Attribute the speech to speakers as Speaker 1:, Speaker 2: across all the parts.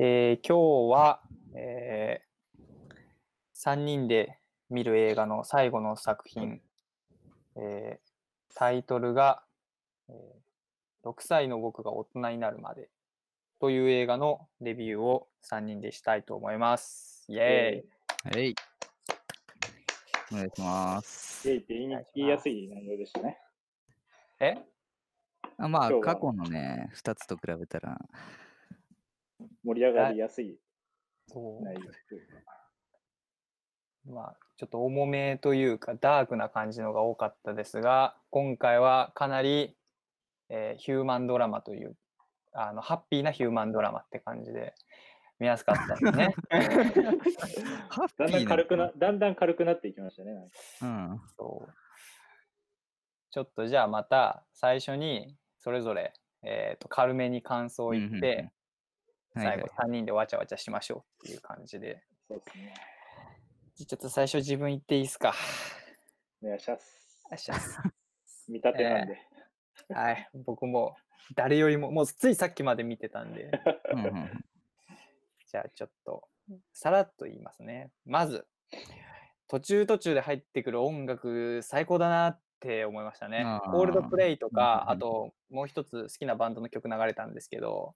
Speaker 1: えー今日は、え3人で見る映画の最後の作品、えータイトルが、えー6歳の僕が大人になるまでという映画のレビューを3人でしたいと思います。イエーイ
Speaker 2: はい。お願いします。
Speaker 3: ゲイって言いに言いやすい内容でしたね。
Speaker 1: え？
Speaker 2: あまあ、過去のね、2つと比べたら、
Speaker 3: 盛り上がりやすい
Speaker 1: そう
Speaker 3: 内容というか。
Speaker 1: まあ、ちょっと重めというかダークな感じのが多かったですが今回はかなり、えーヒューマンドラマというあのハッピーなヒューマンドラマって感じで見やすかったですね。
Speaker 2: ハッ
Speaker 3: だんだん軽くな、だんだん軽くなっていきましたね。なんか
Speaker 2: うん。
Speaker 1: そうちょっとじゃあまた最初にそれぞれ、えー、と軽めに感想を言って、
Speaker 2: うんうんうんはい
Speaker 1: 最後3人でわちゃわちゃしましょうっていう感じで
Speaker 3: そうですね。
Speaker 1: じゃあちょっと最初自分言っていいですか？
Speaker 3: お願いします。
Speaker 1: よっしゃ
Speaker 3: 見立てなんで。
Speaker 1: はい、僕も誰よりももうついさっきまで見てたんで
Speaker 2: うんうん
Speaker 1: じゃあちょっとさらっと言いますね。まず途中途中で入ってくる音楽最高だなって思いましたねコールドプレイとか
Speaker 2: うん
Speaker 1: あともう一つ好きなバンドの曲流れたんですけど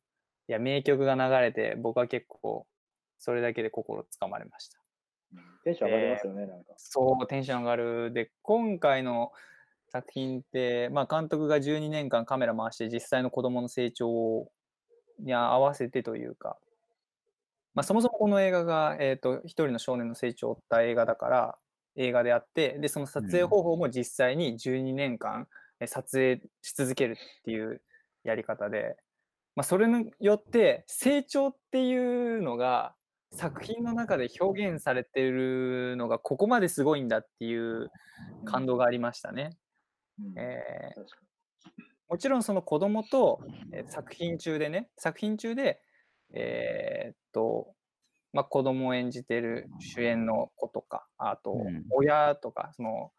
Speaker 1: いや名曲が流れて僕は結構それだけで心つかまれました。
Speaker 3: テンション上がりますよね、なんか。
Speaker 1: そう、テンション上がる。で、今回の作品って、まあ、監督が12年間カメラ回して実際の子供の成長に合わせてというか、まあ、そもそもこの映画が、えー、と一人の少年の成長を追った映画だから映画であってでその撮影方法も実際に12年間え撮影し続けるっていうやり方で、まあ、それによって成長っていうのが作品の中で表現されてるのがここまですごいんだっていう感動がありましたね。
Speaker 3: うん。
Speaker 1: えーもちろんその子供と、えー作品中でね作品中でえーっとまあ子供を演じてる主演の子とかあと
Speaker 2: うん。
Speaker 1: 親とかその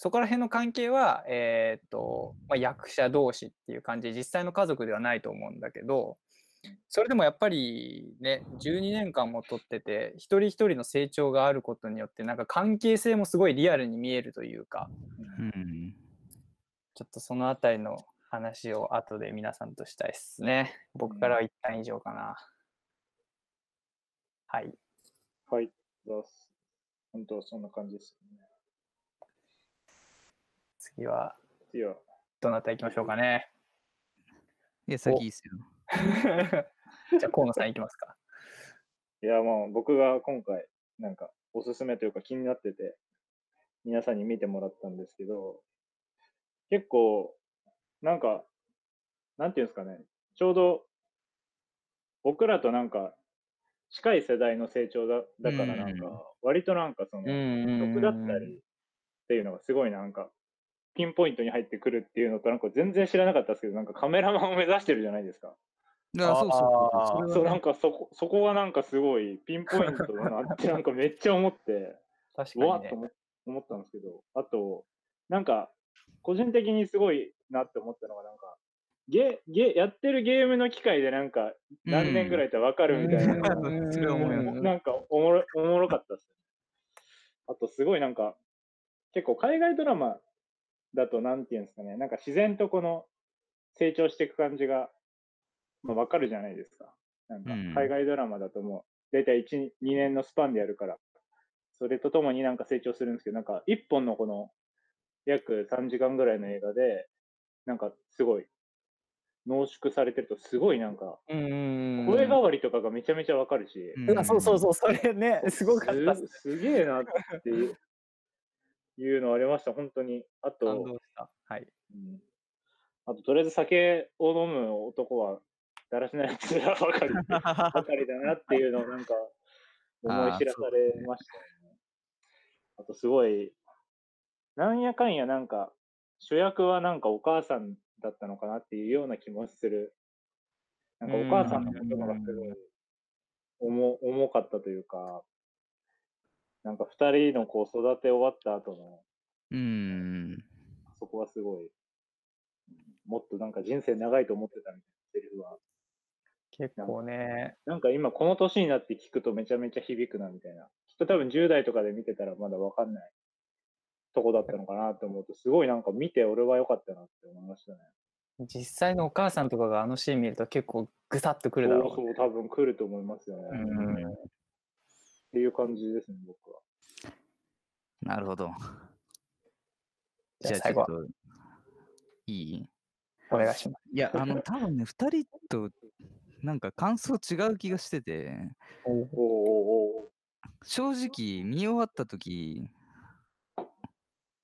Speaker 1: そこら辺の関係はえーっと、まあ、役者同士っていう感じで実際の家族ではないと思うんだけどそれでもやっぱりね12年間も撮ってて一人一人の成長があることによってなんか関係性もすごいリアルに見えるというか
Speaker 2: うん。
Speaker 1: ちょっとそのあたりの話を後で皆さんとしたいですね。僕からは一旦以上かな。はい。
Speaker 3: に。はい。どうす本当そんな感じですよね。
Speaker 1: 次は
Speaker 3: 次は、
Speaker 1: どなた行きましょうかね。
Speaker 2: いや、先いいっすよ。
Speaker 1: じゃあ河野さん行きますか。
Speaker 3: いや、まあ、僕が今回、なんか、おすすめというか気になってて、皆さんに見てもらったんですけど、結構、なんか、なんていうんですかね、ちょうど、僕らとなんか、近い世代の成長だだから、なんか、割となんかその、曲だったりっていうのがすごいなんか、ピンポイントに入ってくるっていうのと、なんか全然知らなかったですけど、なんかカメラマンを目指してるじゃないですか。
Speaker 2: いやそうそうそう。
Speaker 3: そう、なんかそこ、そこがなんかすごいピンポイントだなって なんかめっちゃ思って、
Speaker 1: 確かにね
Speaker 3: うわっと。思思ったんですけど、あと、なんか、個人的にすごいなって思ったのが、なんか、ゲ、ゲ、やってるゲームの機械でなんか、何年ぐらいってわかるみたいな
Speaker 1: うん
Speaker 3: なんかおもろ、おもろかったですね。あと、すごいなんか、結構海外ドラマだと、なんていうんですかね、なんか自然とこの成長していく感じが、まあ、わかるじゃないですか。なんか
Speaker 2: うん、
Speaker 3: 海外ドラマだともう、だいたい1、2年のスパンでやるから、それとともになんか成長するんですけど、なんか、1本のこの、約3時間ぐらいの映画で、なんか、すごい、濃縮されてると、すごいなんか、
Speaker 1: うん。
Speaker 3: 声変わりとかがめちゃめちゃわかるし、
Speaker 2: うん
Speaker 1: そうそうそう、それね、すごかったっす。
Speaker 3: すすげえなっていうのありました、本当に。あ
Speaker 1: 感
Speaker 3: と、
Speaker 1: 動した。はい。
Speaker 3: うんあと、とりあえず酒を飲む男は、だらしないやつらばかり、ばかりだなっていうのをなんか、思い知らされましたよね。あと、すごい、なんやかんやなんか、主役はなんかお母さんだったのかなっていうような気もする。なんかお母さんの言葉がすごい重重かったというか、なんか二人のこう育て終わった後の、
Speaker 2: うん。
Speaker 3: そこはすごい、うんもっとなんか人生長いと思ってたみたいなセリフは
Speaker 1: 結構ね、
Speaker 3: なんか今この年になって聞くとめちゃめちゃ響くなみたいな。きっと多分10代とかで見てたらまだわかんないとこだったのかなと思うと、すごいなんか見て俺は良かったなって思いましたね。
Speaker 1: 実際のお母さんとかがあのシーン見ると結構ぐさっとくるだろうね。
Speaker 3: そうそう、多分来ると思いますよね。
Speaker 1: うん
Speaker 3: っていう感じですね、僕は。
Speaker 2: なるほど。
Speaker 1: じゃあ最後は
Speaker 2: ちょっといい？
Speaker 1: お願いします。
Speaker 2: いや、あの、多分ね、二人となんか感想違う気がしてて、正直見終わった時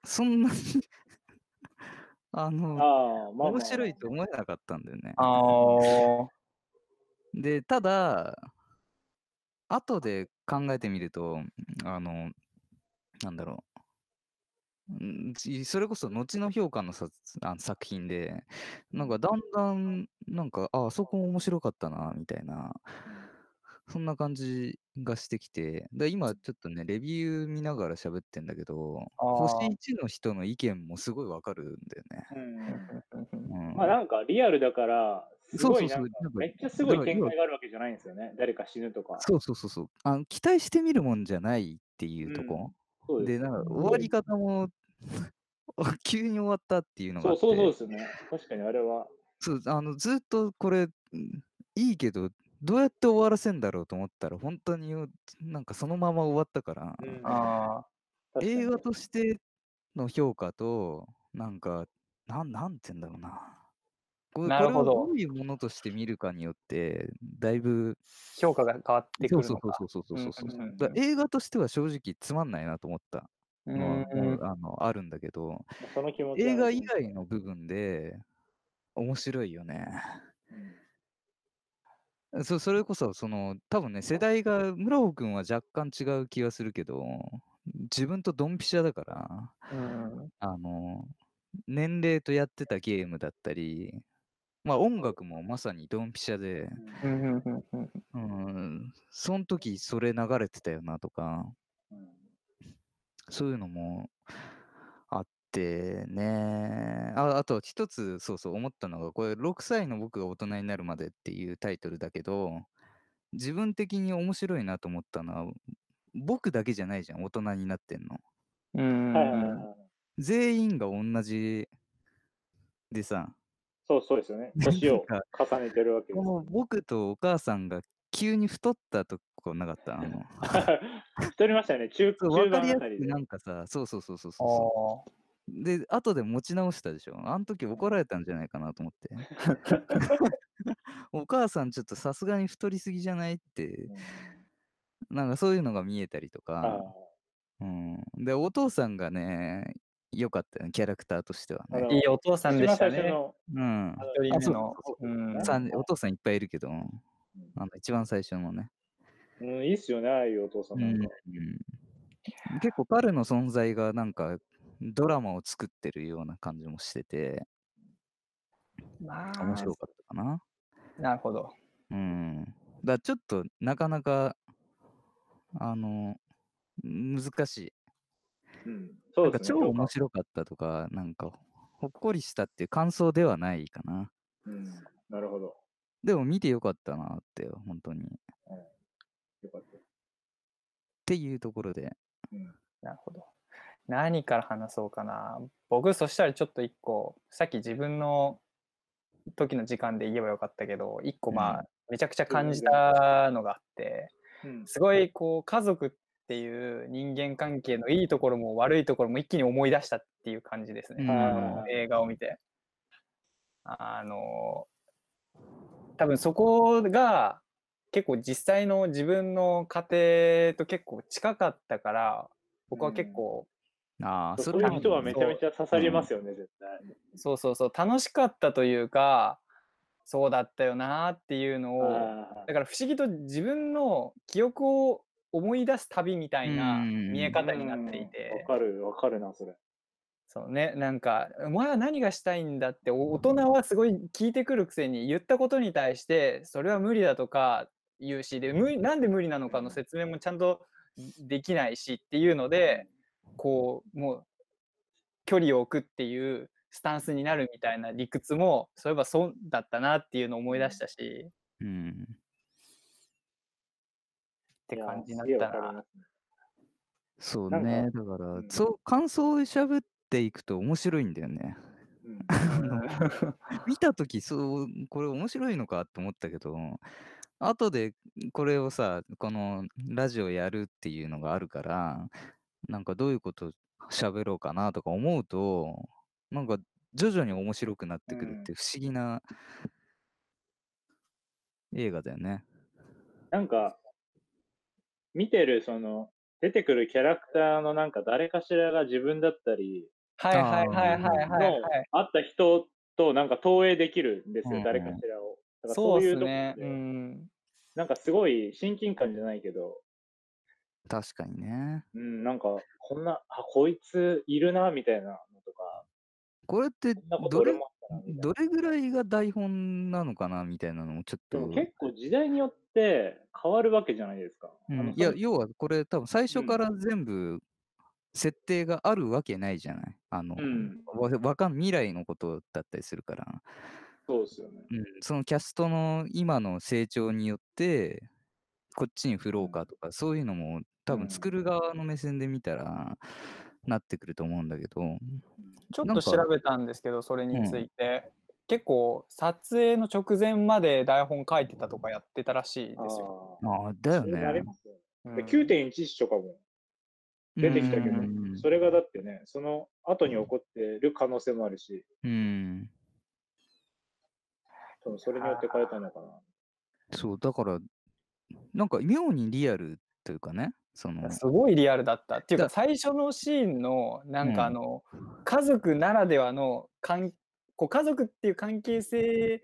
Speaker 2: そんなに あの、
Speaker 3: ああ、まあ、まあ。
Speaker 2: 面白いと思えなかったんだよね。
Speaker 1: ああ、
Speaker 2: で、ただ、後で考えてみると、あの、なんだろう。んちそれこそ後の評価のさあ作品で、なんかだんだん、なんか、あ、あそこも面白かったな、みたいな、そんな感じがしてきて、で今ちょっとね、レビュー見ながら喋ってんだけど、星1の人の意見もすごいわかるんだよね。
Speaker 3: うん
Speaker 2: うん
Speaker 3: まあなんかリアルだから、
Speaker 2: そうそうそう
Speaker 3: めっちゃすごい展開があるわけじゃないんですよね。誰か死ぬとか。
Speaker 2: そうそうそうそうあの。期待してみるもんじゃないっていうとこ。
Speaker 3: うです
Speaker 2: なんか終わり方も 急に終わったっていうのがあ
Speaker 3: そう
Speaker 2: って
Speaker 3: そうそうですよね。確かにあれは。
Speaker 2: そうあのずっとこれうんいいけどどうやって終わらせんだろうと思ったら本当になんかそのまま終わったから、
Speaker 3: うん
Speaker 1: あ
Speaker 2: 映画としての評価となんかなんなんて言うんだろうなこれ
Speaker 1: なるほど
Speaker 2: これをどういうものとして見るかによってだいぶ
Speaker 1: ー評価が変わってく
Speaker 2: そう
Speaker 1: るのか。
Speaker 2: そうそうそうそうそう
Speaker 1: うんうんうんう。ん
Speaker 2: だから映画としては正直つまんないなと思った
Speaker 1: う
Speaker 2: のは
Speaker 1: ん。
Speaker 2: もうあのあるんだけど
Speaker 3: その気持ちは
Speaker 2: 映画以外の部分で面白いよね。そそれこそ、その、多分ね、世代が、村尾君は若干違う気がするけど、自分とドンピシャだから、
Speaker 1: うん。
Speaker 2: あの、年齢とやってたゲームだったり、まあ音楽もまさにドンピシャで、
Speaker 1: うんうんうんうん
Speaker 2: うん、その時それ流れてたよなとか、
Speaker 3: うん
Speaker 2: そういうのもあってね。ああと一つ、そうそう思ったのが、これ6歳の僕が大人になるまでっていうタイトルだけど、自分的に面白いなと思ったのは、僕だけじゃないじゃん、大人になってんの。
Speaker 1: うん。
Speaker 2: 全員が同じでさ、
Speaker 3: そうそうですよね。年を重ねてるわけです
Speaker 2: 僕とお母さんが急に太ったとこなかったあの
Speaker 3: 太りましたね。中中
Speaker 2: 分かりやすく
Speaker 3: 盤あたりで。
Speaker 2: なんかさ、そうそうそうそうそう。で、後で持ち直したでしょ。あの時怒られたんじゃないかなと思って。お母さんちょっとさすがに太りすぎじゃないって、なんかそういうのが見えたりと
Speaker 3: あ
Speaker 2: か、うん。で、お父さんがね、良かったよね、キャラクターとしては
Speaker 3: あ
Speaker 2: ね。
Speaker 1: あいいお父さんでしたね。
Speaker 2: うん。
Speaker 1: の
Speaker 2: う
Speaker 1: ん
Speaker 2: さんお父さんいっぱいいるけど、あの一番最初のね。
Speaker 3: うん、いいっすよね、ああいうお父さんなんか。
Speaker 2: うん結構彼の存在がなんかドラマを作ってるような感じもしてて
Speaker 1: まあ
Speaker 2: 面白かったかな。
Speaker 1: なるほど。
Speaker 2: うん。だからちょっとなかなかあの難しい。
Speaker 3: うん、そうですね。
Speaker 2: 超面白かったとか、なんかほっこりしたっていう感想ではないかな。
Speaker 3: うん、なるほど。
Speaker 2: でも見てよかったなって、本当に。っ
Speaker 3: よかった。
Speaker 2: ていうところで。
Speaker 3: うん
Speaker 1: なるほど。何から話そうかな。僕、そしたらちょっと一個、さっき自分の時の時間で言えばよかったけど、一個まあ、
Speaker 2: うん
Speaker 1: めちゃくちゃ感じたのがあって、
Speaker 3: うん
Speaker 1: すごいこう、家族っていう人間関係のいいところも悪いところも一気に思い出したっていう感じですね。
Speaker 2: うん
Speaker 1: あの映画を見て。あの、多分そこが結構実際の自分の家庭と結構近かったから、僕は結構、
Speaker 2: ああ、
Speaker 3: そういう人はめちゃめち
Speaker 1: ゃ
Speaker 3: ゃ刺さりますよね、絶対。
Speaker 1: そうそうそう、楽しかったというか、そうだったよなっていうのを、
Speaker 3: あ
Speaker 1: だから不思議と自分の記憶を思い出す旅みたいな
Speaker 2: うん
Speaker 1: 見え
Speaker 3: ー
Speaker 1: 方になってい
Speaker 3: うん
Speaker 1: て、
Speaker 3: わかる、わかるな、それ。
Speaker 1: そうね、なんか、お前は何がしたいんだ？って、お大人はすごい聞いてくるくせに言ったことに対して、それは無理だとか言うし、で、無なんで無理なのかの説明もちゃんとできないしっていうので、こう、もう、距離を置くっていうスタンスになるみたいな理屈も、そういえばそうだったなっていうのを思い出したし、
Speaker 2: うん。
Speaker 1: って感じになった
Speaker 2: そうね。だから、
Speaker 3: うん
Speaker 2: そう、感想を喋っていくと面白いんだよね。
Speaker 3: うん
Speaker 2: 見たとき、そう、これ面白いのかって思ったけど、後でこれをさ、このラジオやるっていうのがあるから、なんかどういうこと喋ろうかなとか思うと、なんか徐々に面白くなってくるって不思議な映画だよね。
Speaker 3: なんか、見てる、その、出てくるキャラクターのなんか誰かしらが自分だったり、
Speaker 1: はいはいはいはいはい
Speaker 3: の
Speaker 1: はい。
Speaker 3: 会った人となんか投影できるんですよ、
Speaker 2: うんうん
Speaker 3: 誰かしらを。だから
Speaker 1: そう
Speaker 3: いうとこ
Speaker 1: ですね。
Speaker 3: で
Speaker 1: うん。
Speaker 3: なんかすごい親近感じゃないけど、
Speaker 2: 確かにね。
Speaker 3: うん、なんか、こんな、あ、こいついるな、みたいなのとか、
Speaker 2: これって
Speaker 3: こんなこと
Speaker 2: どれ。どれぐらいが台本なのかなみたいなのもちょっと。
Speaker 3: 結構時代によって変わるわけじゃないですか。
Speaker 2: うんいや、
Speaker 3: そ
Speaker 2: 要はこれ多分最初
Speaker 3: うん
Speaker 2: から全部設定があるわけないじゃない。あの、
Speaker 3: うん
Speaker 2: わわかん未来のことだったりするから、
Speaker 3: そうですよね。
Speaker 2: うん、そのキャストの今の成長によってこっちに振ろうかとか、そういうのも多
Speaker 3: うん
Speaker 2: 分作る側の目線で見たらなってくると思うんだけど、
Speaker 1: ちょっと調べたんですけど、それについて。結構、撮影の直前まで台本書いてたとかやってたらしいですよ。
Speaker 3: あ
Speaker 2: ああ、だよ
Speaker 3: あ、それなり
Speaker 2: ね。
Speaker 3: ますよね。
Speaker 1: うん
Speaker 3: で9.11とかも出てきたけど
Speaker 2: うん、
Speaker 3: それがだってね、その後に起こってる可能性もあるし、
Speaker 2: うん。
Speaker 3: 多分それによって変えたのかな。
Speaker 2: そう、だから、なんか妙にリアルというかね、その、
Speaker 1: すごいリアルだった。っていう
Speaker 2: だ
Speaker 1: か、最初のシーンの、なんかあの、家族ならではの関こう家族っていう関係性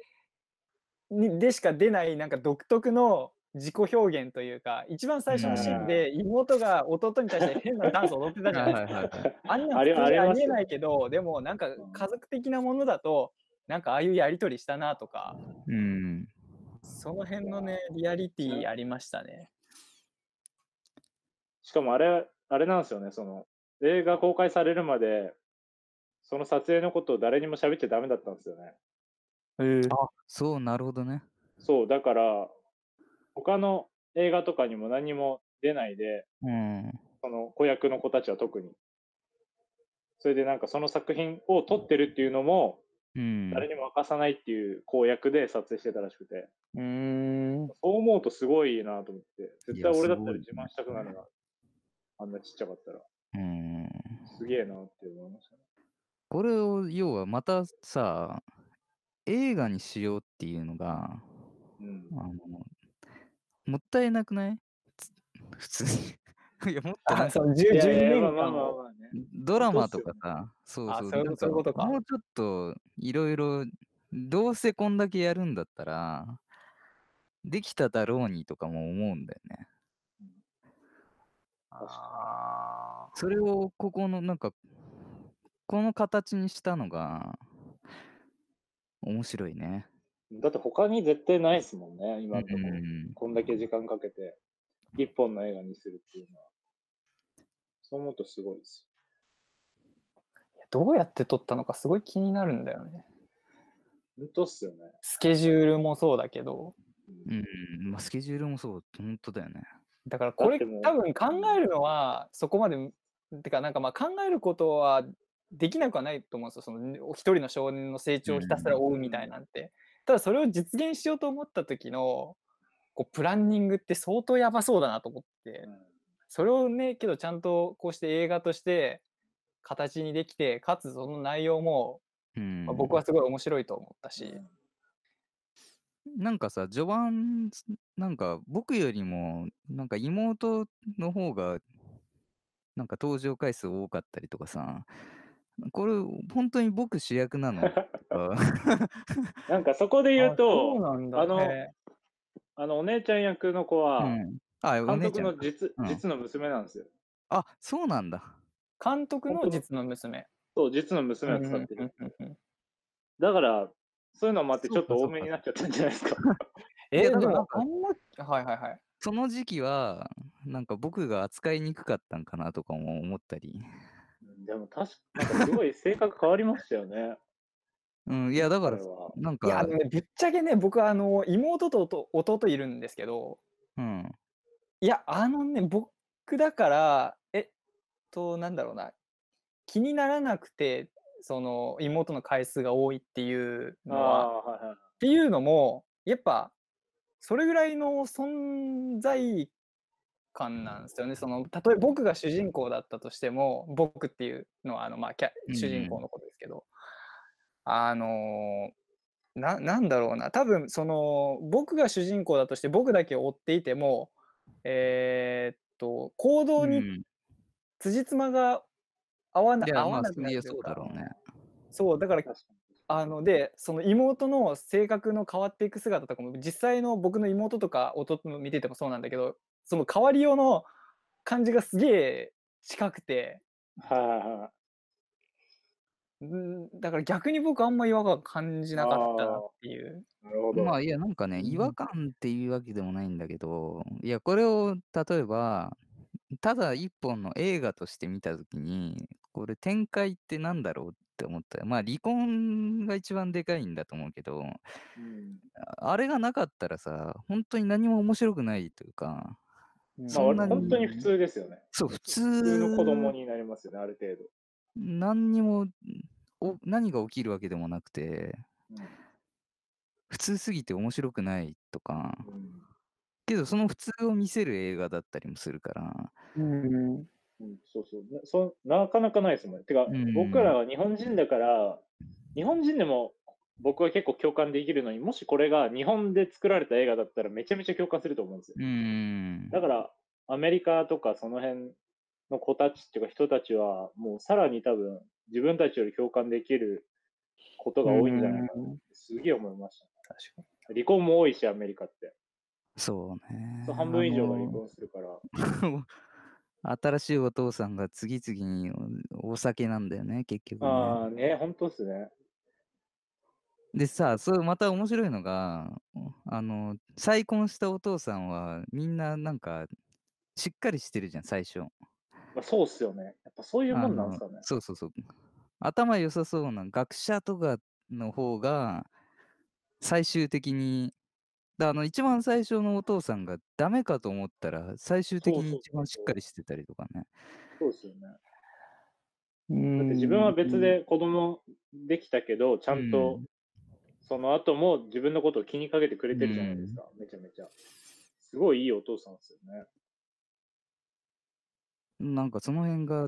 Speaker 1: にでしか出ない、なんか独特の自己表現というか、一番最初のシーンで妹が弟に対して変なダンス踊ってたじゃないですか。
Speaker 2: はいはいはい
Speaker 1: あんな普通に
Speaker 3: あり
Speaker 1: えないけど、でもなんか家族的なものだと、なんかああいうやりとりしたなとか、
Speaker 2: うん。
Speaker 1: その辺のね、リアリティありましたね。
Speaker 3: しかもあれ、あれなんですよね、その、映画公開されるまで、その撮影のことを誰にも喋っちゃダメだったんですよね。
Speaker 2: あ、そう、なるほどね。
Speaker 3: そう、だから、他の映画とかにも何も出ないで、
Speaker 2: うん。
Speaker 3: その子役の子たちは特に。それでなんかその作品を撮ってるっていうのも、
Speaker 2: うん。
Speaker 3: 誰にも明かさないっていう公約で撮影してたらしくて、
Speaker 1: うーん。
Speaker 3: そう思うとすごいなと思って、絶対俺だったら自慢したくなるな。あんなちっちゃかったら。
Speaker 2: うん。
Speaker 3: すげえなって思いましたね。
Speaker 2: これを、要はまたさ、映画にしようっていうのが、
Speaker 3: うん。
Speaker 2: あの、もったいなくない？つ 普通に。いや、もっとなん
Speaker 1: あ、
Speaker 2: か
Speaker 1: そう、10
Speaker 3: いやいや
Speaker 1: 12年
Speaker 3: まあまあ
Speaker 1: 間を。
Speaker 3: まあまあね。
Speaker 2: ドラマとかさ、そうそう、
Speaker 1: あそう
Speaker 2: もうちょっといろいろ、どうせこんだけやるんだったら、できただろうにとかも思うんだよね。
Speaker 1: あ
Speaker 2: それをここのなんか、この形にしたのが、面白いね。
Speaker 3: だって他に絶対ないですもんね、今
Speaker 2: う
Speaker 3: のところ。
Speaker 2: ん。
Speaker 3: こんだけ時間かけて、一本の映画にするっていうのは。そう思うとすごいです
Speaker 1: ーどうやって撮ったのかすごい気になるんだよね。
Speaker 3: よ。本当っすよね。
Speaker 1: スケジュールもそうだけど。
Speaker 2: うん、まあ、スケジュールもそう、本当だよね。
Speaker 1: だからこれ多分考えるのはそこまで、てかなんかまあ考えることはできなくはないと思うんですよ。その一人の少年の成長をひたすら追うみたいなんて。ただそれを実現しようと思った時のこうプランニングって相当やばそうだなと思って。それをね、けどちゃんとこうして映画として形にできて、かつその内容も、
Speaker 2: うん
Speaker 1: まあ僕はすごい面白いと思ったし。
Speaker 2: なんかさ、序盤、なんか僕よりも、なんか妹の方が、なんか登場回数多かったりとかさ、これ、本当に僕主役なの？
Speaker 3: なんかそこで言うと、あの
Speaker 1: へ
Speaker 3: あのお姉ちゃん役の子は、
Speaker 2: うん、あ、お
Speaker 3: 監。督の実
Speaker 2: うん
Speaker 3: 実の娘なんですよ。
Speaker 2: あ、そうなんだ。
Speaker 1: ー監督の実の娘。
Speaker 3: そう、実の娘を使ってる。
Speaker 1: うんうんうんうん
Speaker 3: だから、そういうのもあって、ちょっと多めになっちゃったんじゃないですか。
Speaker 1: えー、でもあんま、はいはいはい。
Speaker 2: その時期は、なんか僕が扱いにくかったんかなとかも思ったり。
Speaker 3: でも確かなんかすごい性格変わりましたよね。
Speaker 2: うん、いや、だから。なん
Speaker 1: いや、あ
Speaker 2: か、
Speaker 1: のね、ぶっちゃけね、僕、あの、妹と弟弟いるんですけど、
Speaker 2: うん。
Speaker 1: いや、あのね、僕だから、えっと、なんだろうな、気にならなくて、その、妹の回数が多いっていう
Speaker 3: あ
Speaker 1: のは、
Speaker 3: あ、はいはい。
Speaker 1: っていうのも、やっぱ、それぐらいの存在感なんですよね。その、たとえ僕が主人公だったとしても、僕っていうのは、あの、まあ、キャ主人公のことですけど、あのな、なんだろうな、多分その、僕が主人公だとして、僕だけを追っていても、えーっと、行
Speaker 2: う
Speaker 1: 動に
Speaker 2: ん。
Speaker 1: 辻褄が合わない合
Speaker 2: や、まあ、
Speaker 1: わなくない
Speaker 2: や、
Speaker 1: るというか、
Speaker 2: そうだろうね。
Speaker 1: そう、だから。あの、で、その妹の性格の変わっていく姿とかも、実際の僕の妹とか弟の見ててもそうなんだけど、その変わりようの感じがすげえ近くて、
Speaker 3: はいはいはい。
Speaker 1: ん、だから逆に僕あんま違和感感じなかったな
Speaker 3: あ
Speaker 1: っていう。
Speaker 3: あ、なるほど。
Speaker 2: まあ、いや、なんかね、違和感っていうわけでもないんだけど、いや、これを例えば、ただ一本の映画として見たときに、これ展開ってなんだろうって思った。まあ、離婚が一番でかいんだと思うけど、
Speaker 3: うん。
Speaker 2: ああれがなかったらさ、本当に何も面白くないというか、そんなに
Speaker 3: 本当に普通ですよね。
Speaker 2: そう、普通
Speaker 3: 普通の子供になりますよね、ある程度。
Speaker 2: 何にもお何が起きるわけでもなくて普通すぎて面白くないとか
Speaker 3: うん。うん
Speaker 2: けどその普通を見せる映画だったりもするから
Speaker 1: うん
Speaker 3: うん、そうそうなそ。なかなかないですもんね。てか、
Speaker 2: うん
Speaker 3: 僕らは日本人だから、日本人でも僕は結構共感できるのに、もしこれが日本で作られた映画だったらめちゃめちゃ共感すると思うんですよ。だから、アメリカとかその辺の子たちっていうか人たちは、もうさらに多分自分たちより共感できることが多いんじゃないかなってすげえ思いました、
Speaker 1: 確かに。
Speaker 3: 離婚も多いし、アメリカって。
Speaker 2: そうね
Speaker 3: そう半分以上が離婚するから。
Speaker 2: 新しいお父さんが次々におお酒なんだよね結局ね
Speaker 3: ああ、ね、本当っすね。
Speaker 2: でさそうまた面白いのがあの再婚したお父さんはみんななんかしっかりしてるじゃん最初
Speaker 3: まあ、そうっすよね。やっぱそういうもんなんですかね。
Speaker 2: そうそうそう。頭良さそうな学者とかの方が最終的に、だあの一番最初のお父さんがダメかと思ったら最終的に一番しっかりしてたりとかね。
Speaker 3: そうですよね。
Speaker 1: だ
Speaker 3: だって自分は別で子供できたけど、ちゃんと
Speaker 2: うん
Speaker 3: その後も自分のことを気にかけてくれてるじゃないですか。めちゃめちゃ。すごいいいお父さんですよね。
Speaker 2: なんかその辺が、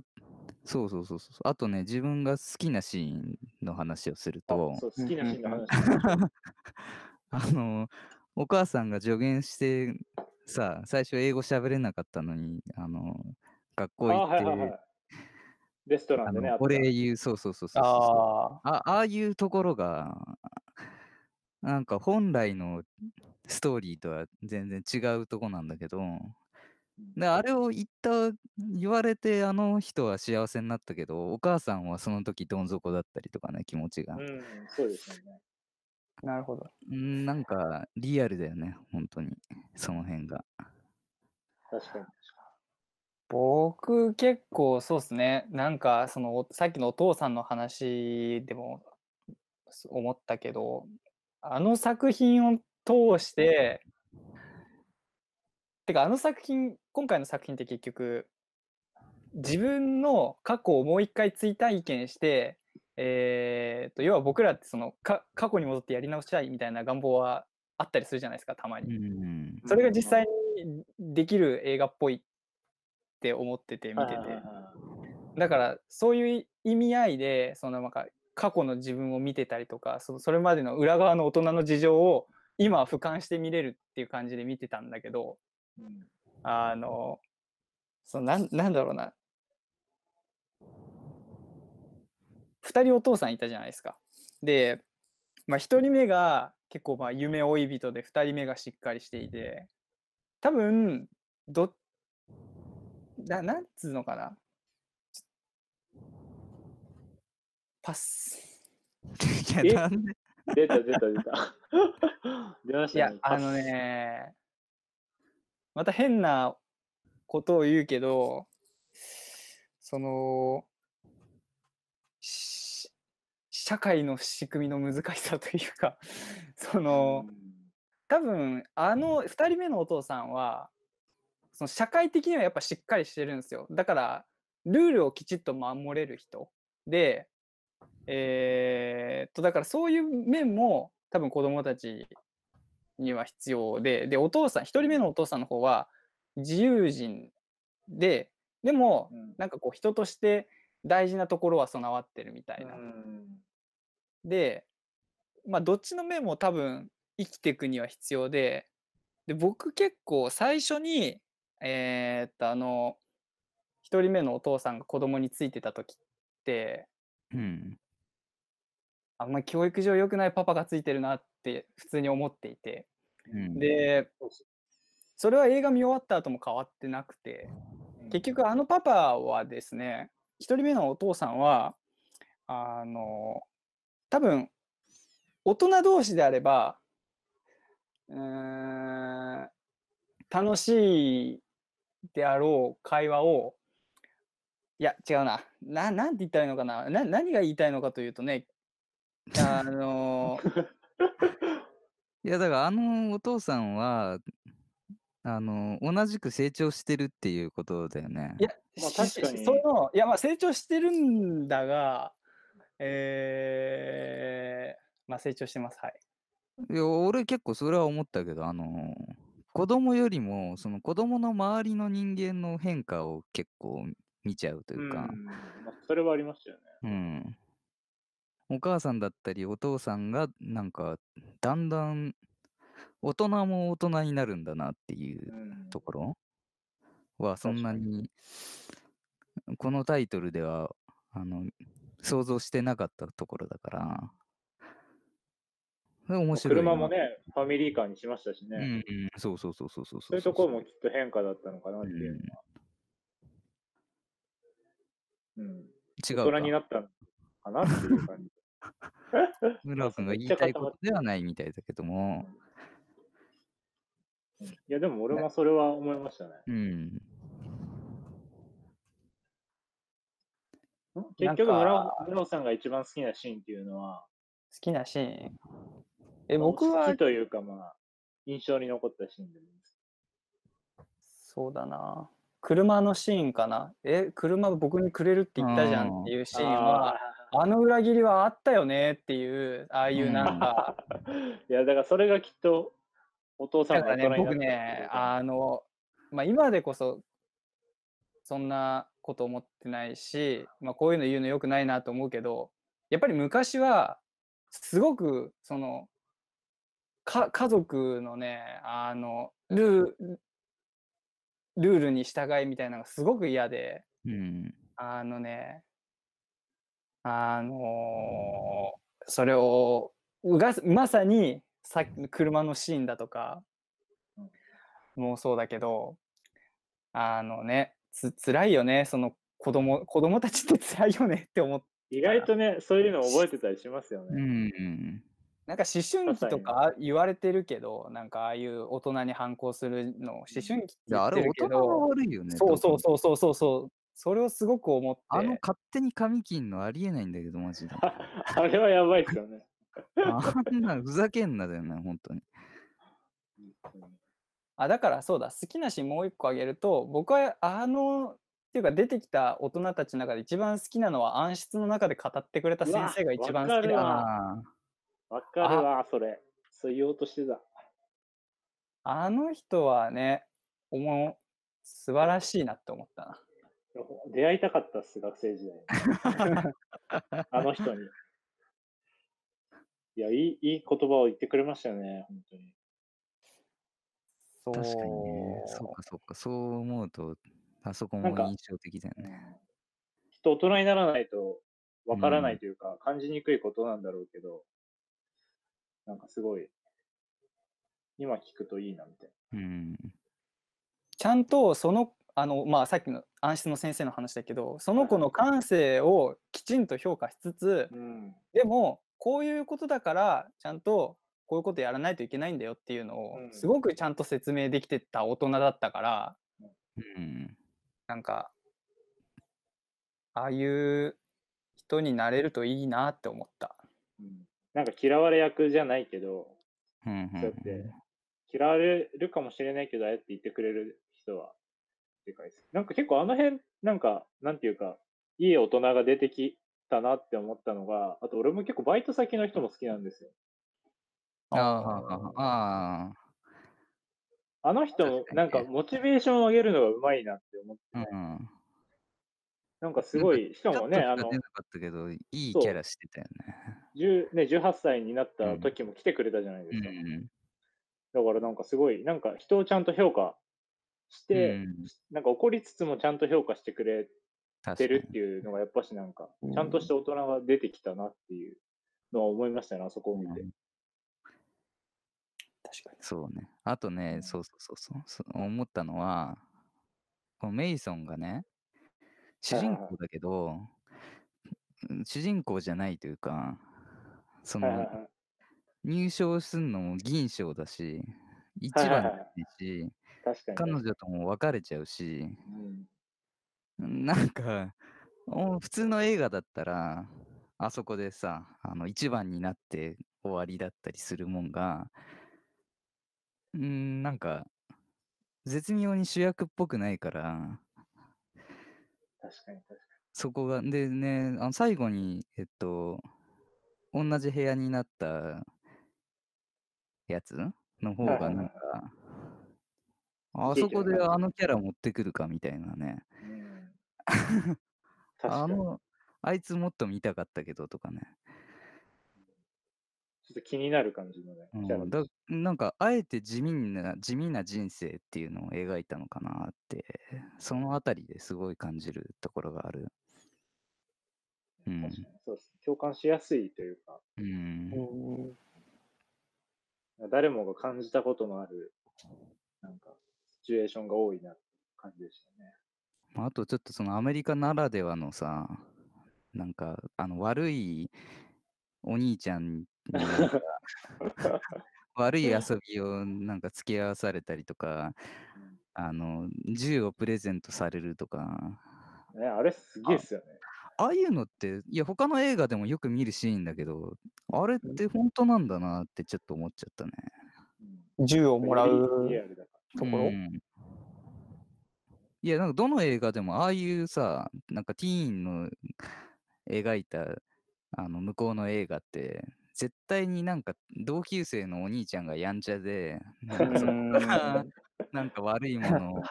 Speaker 2: そうそうそうそう。あとね、自分が好きなシーンの話をする
Speaker 3: あ
Speaker 2: と、
Speaker 3: そう好きなシーンの話。
Speaker 2: あの、お母さんが助言してさ、最初英語喋れなかったのに、あの、学校
Speaker 3: あ
Speaker 2: 行って、
Speaker 3: はいはいはい。レストランでね、
Speaker 2: あの
Speaker 3: あった
Speaker 2: お礼言う、そうそうそうそう
Speaker 1: ああ
Speaker 2: あいうところが、なんか本来のストーリーとは全然違うとこなんだけど、であれを言った、言われてあの人は幸せになったけど、お母さんはその時どん底だったりとかね、気持ちが。
Speaker 3: うん、そうですよね。
Speaker 1: なるほど。
Speaker 2: うん、なんかリアルだよね、本当に。その辺が。
Speaker 3: 確かに。
Speaker 1: 僕結構そうですね。なんかそのおさっきのお父さんの話でもす思ったけど、あの作品を通して、てかあの作品、今回の作品って結局、自分の過去をもう一回追体験して、えー、と要は僕らってそのか過去に戻ってやり直したいみたいな願望はあったりするじゃないですか、たま
Speaker 2: う
Speaker 1: に。
Speaker 2: ん。
Speaker 1: それが実際にできる映画っぽいって思ってて見ててだからそういう意味合いでそのなんか過去の自分を見てたりとかそそれまでの裏側の大人の事情を今は俯瞰して見れるっていう感じで見てたんだけど
Speaker 3: うん。
Speaker 1: あのそのなんなんだろうな。2人お父さんいたじゃないですか。で、まあ、1人目が結構まあ夢追い人で2人目がしっかりしていて多分どななんつうのかなパス。
Speaker 2: い
Speaker 3: え？
Speaker 2: や、なんで？
Speaker 3: 出た出た出た。出 まし
Speaker 1: いや
Speaker 3: たね。、
Speaker 1: あのね、また変なことを言うけど、その、し社会の仕組みの難しさというか その多分あの2人目のお父さんはその社会的にはやっぱしっかりしてるんですよだからルールをきちっと守れる人でえー、っとだからそういう面も多分子供たちには必要ででお父さん1人目のお父さんの方は自由人ででも
Speaker 3: うん
Speaker 1: なんかこう人として大事なところは備わってるみたいな。で、まあ、どっちの面も多分生きていくには必要で、で僕結構最初に、えーっと、あの、一人目のお父さんが子供についてた時って、
Speaker 2: うん。
Speaker 1: あんまり教育上良くないパパがついてるなって普通に思っていて、
Speaker 2: うん、
Speaker 1: で、それは映画見終わった後も変わってなくて、結局あのパパはですね、一人目のお父さんは、あの、多分、大人同士であれば、うーん、楽しいであろう会話を、いや、違うな。な、なんて言ったらいいのかな。な、何が言いたいのかというとね、あの、
Speaker 2: いや、だからあのお父さんは、あの、同じく成長してるっていうことだよね
Speaker 1: い。や、
Speaker 3: まあ
Speaker 1: し
Speaker 3: 確かに
Speaker 1: その、いや、まあ成長してるんだが、えー、まあ成長してます。はい。
Speaker 2: いや、俺結構それは思ったけど、あの、子供よりも、その子供の周りの人間の変化を結構見ちゃうというか、
Speaker 3: まあ、それはありましたよね。
Speaker 2: うん。お母さんだったりお父さんがなんかだんだん大人も大人になるんだなっていう
Speaker 3: うん
Speaker 2: ところはそんなにこのタイトルではあの想像してなかったところだから面白いな
Speaker 3: 車もね、ファミリーカーにしましたしね。
Speaker 2: うんうんそうそうそうそうそう
Speaker 3: そういうところもきっと変化だったのかなっていうのは。うん。
Speaker 2: 違うか
Speaker 3: 大人になったのかなっていう感じ。
Speaker 2: 村尾君が言いたいことではないみたいだけども
Speaker 3: うんいや、でも俺もそれは思いましたね。
Speaker 2: うん
Speaker 3: 結局
Speaker 1: なんか
Speaker 3: 村尾、村尾さんが一番好きなシーンっていうのは、
Speaker 1: 好きなシーン？え、僕は
Speaker 3: 好き、というか、まあ、印象に残ったシーンでもいいです。
Speaker 1: そうだな。車のシーンかな。え、車僕にくれるって言ったじゃんっていうシーンは、あの裏切りはあったよねっていう、ああいうなんか、
Speaker 3: いや、だからそれがきっと、お父さん
Speaker 1: だからね、
Speaker 3: が大人になった
Speaker 1: 僕ね、あの、まあ、今でこそ、そんなこと思ってないし、まあ、こういうの言うのよくないなと思うけど、やっぱり昔は、すごく、その、か家族のね、あの、ルールールに従いみたいなのがすごく嫌で、
Speaker 2: うん。
Speaker 1: あのね、あのーそれをうがまさにさっきの車のシーンだとかもうそうだけどあのねつ辛いよねその子供子供たちって辛いよね って思って
Speaker 3: 意外とね、そういうの覚えてたりしますよ
Speaker 2: う
Speaker 3: ね。
Speaker 2: ん。
Speaker 1: なんか思春期とか言われてるけどなんかああいう大人に反抗するのを思春期って
Speaker 2: いやあれ
Speaker 1: 言ってるけ
Speaker 2: 大人が
Speaker 1: ど
Speaker 2: 悪いよね
Speaker 1: そうそう
Speaker 2: う
Speaker 1: そうそうそうそれをすごく思って
Speaker 2: あの勝手に髪切んのありえないんだけどマジで
Speaker 3: あれはやばいですよね。
Speaker 2: あんなふざけんなだよね本当に
Speaker 1: あだからそうだ好きなシーンもう一個あげると僕はあのっていうか出てきた大人たちの中で一番好きなのは暗室の中で語ってくれた先生が一番好きだな。
Speaker 2: あ
Speaker 3: わかるわ、それ。そう言おうとしてた。
Speaker 1: あの人はね、おも素晴らしいなって思ったな。
Speaker 3: 出会いたかったっす、学生時代。あの人に。いや、いい、いい言葉を言ってくれましたよね、本当に。
Speaker 1: そう
Speaker 2: 確かにね。そう。かそうか。そう思うとあそこも印象的だよね。
Speaker 3: きっと大人にならないとわからな
Speaker 2: うん。
Speaker 3: いというか、感じにくいことなんだろうけど、なんかすごい、今聞くといいな、みたい
Speaker 2: うん。
Speaker 1: ちゃんとそのあの、まあ、さっきの暗室の先生の話だけどその子の感性をきちんと評価しつつ
Speaker 3: な。うん。
Speaker 1: でもこういうことだからちゃんとこういうことやらないといけないんだよっていうのを
Speaker 3: うん
Speaker 1: すごくちゃんと説明できてた大人だったから
Speaker 2: うん
Speaker 1: なんかああいう人になれるといいなって思った。
Speaker 3: うんなんか嫌われ役じゃないけど、
Speaker 2: うんうん
Speaker 3: そうやって嫌われるかもしれないけど、ああやって言ってくれる人は、でかいです。なんか結構あの辺、なんか、なんていうか、いい大人が出てきたなって思ったのが、あと俺も結構バイト先の人も好きなんですよ。
Speaker 2: ああああ
Speaker 3: あの人もなんかモチベーションを上げるのがうまいなって思って、
Speaker 2: ああうん。
Speaker 3: なんかすごい、しかもね、あの
Speaker 2: 出、なかったけどいいキャラしてたよね。
Speaker 3: 10ね、18歳になった時も来てくれたじゃないですか。
Speaker 2: うん。
Speaker 3: だからなんかすごい、なんか人をちゃんと評価して、
Speaker 2: うん
Speaker 3: なんか怒りつつもちゃんと評価してくれてるっていうのがやっぱしなんか
Speaker 1: う、ん
Speaker 3: ちゃんとした大人が出てきたなっていうのは思いましたね、あそこを見て。
Speaker 2: うん
Speaker 1: 確かに。
Speaker 2: そうね。あとね、そうそうそうそう思ったのは、このメイソンがね、主人公だけど、うん主人公じゃないというか、その。入賞するのも銀賞だし、一番
Speaker 3: はい
Speaker 2: だし、
Speaker 3: 確かに。
Speaker 2: 彼女とも別れちゃうし、
Speaker 3: うん。
Speaker 2: なんか、お普通の映画だったら、あそこでさ、あの一番になって終わりだったりするもんが、ん、なんか、絶妙に主役っぽくないから、
Speaker 3: 確かに確か
Speaker 2: そこが、でね、あの最後に、えっと、同じ部屋になったやつの方がなんか、あそこであのキャラ持ってくるかみたいなね。あの、あいつもっと見たかったけどとかね。
Speaker 3: っと気になる感じのね、
Speaker 2: うん、だなんか、あえて地味な、地味な人生っていうのを描いたのかなって、そのあたりですごい感じるところがある。うん
Speaker 3: そうです。共感しやすいというか、
Speaker 2: うん。
Speaker 1: うん
Speaker 3: 誰もが感じたことのある、なんか、シチュエーションが多いなって感じでしたね。
Speaker 2: まああとちょっとそのアメリカならではのさ、なんか、あの悪いお兄ちゃんに 悪い遊びをなんか付き合わされたりとか、あの、銃をプレゼントされるとか、
Speaker 3: ね、あれすげえっすよね。
Speaker 2: ああいうのって、いや、他の映画でもよく見るシーンだけど、あれって本当なんだなってちょっと思っちゃったね。
Speaker 3: うん
Speaker 1: 銃をもらう
Speaker 3: リアルだか
Speaker 1: ところ、
Speaker 2: うん。いや、なんかどの映画でもああいうさ、なんかティーンの描いたあの向こうの映画って、絶対になんか同級生のお兄ちゃんがやんちゃで、なんか 悪いものを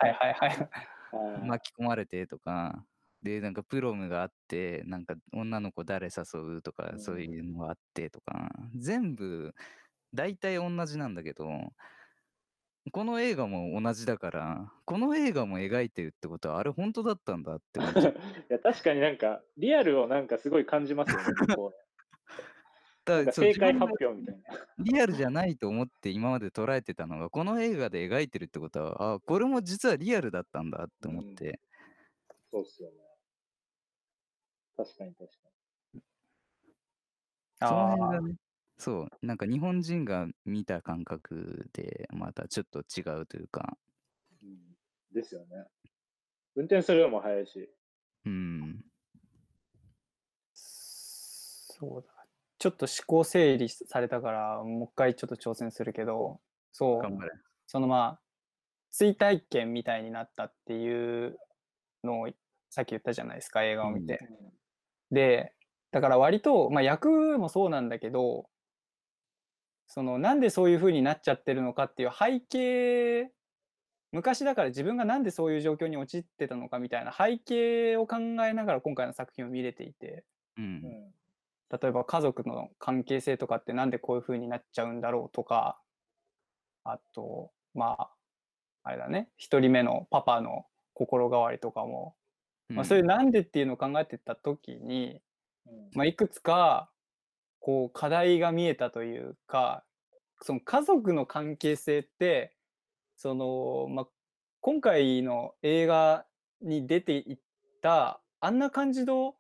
Speaker 2: 巻き込まれてとか、で、なんかプロムがあって、なんか女の子誰誘うとか
Speaker 3: う、ん
Speaker 2: そういうのがあってとか、全部、大体同じなんだけど、この映画も同じだから、この映画も描いてるってことは、あれ本当だったんだって思っちゃう
Speaker 3: いや、確かになんか、リアルをなんかすごい感じますよね。こ うなんか
Speaker 2: だからそう
Speaker 3: 正解発表みたいな。
Speaker 2: リアルじゃないと思って今まで捉えてたのが、この映画で描いてるってことは、あ、これも実はリアルだったんだって思って、
Speaker 3: そうっすよね。確かに確か
Speaker 2: その
Speaker 1: あ
Speaker 2: 辺がね、そう、なんか日本人が見た感覚で、またちょっと違うというか、
Speaker 3: に。うん、ですよね。運転するのも早いし。
Speaker 2: うん、
Speaker 1: そうだ。ちょっと思考整理されたから、もう一回ちょっと挑戦するけど、そう、
Speaker 2: 頑張れ。
Speaker 1: そのまあ、追体験みたいになったっていうのをさっき言ったじゃないですか、映画を見て。で、だから割と、まあ役もそうなんだけど、そのなんでそういう風になっちゃってるのかっていう背景、昔だから自分がなんでそういう状況に陥ってたのかみたいな背景を考えながら今回の作品を見れていて、
Speaker 2: う、
Speaker 3: うんん。
Speaker 1: 例えば家族の関係性とかってなんでこういう風になっちゃうんだろうとか、あと、まあ、あれだね、一人目のパパの心変わりとかも、まあ、そういうなんでっていうのを考えてた時に、
Speaker 3: うん。
Speaker 1: まあ、いくつかこう課題が見えたというかその家族の関係性ってその、まあ、今回の映画に出ていったあんな感じの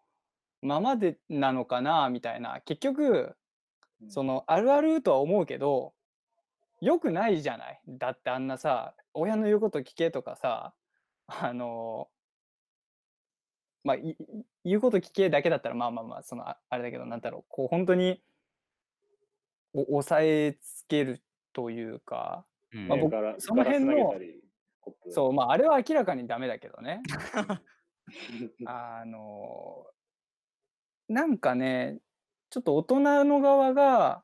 Speaker 1: ままでなのかなみたいな。結局
Speaker 3: うん。
Speaker 1: そのあるあるとは思うけどよくないじゃない？だってあんなさ親の言うこと聞けとかさあのまあ、言うこと聞けだけだったら、まあまあまあ、そのああれだけど、なんだろう、こう本当にお抑えつけるというか、
Speaker 2: うん
Speaker 1: まあ僕
Speaker 3: ガラ
Speaker 1: その辺のそう、まあ、あれは明らかにダメだけどね。あのなんかね、ちょっと大人の側が、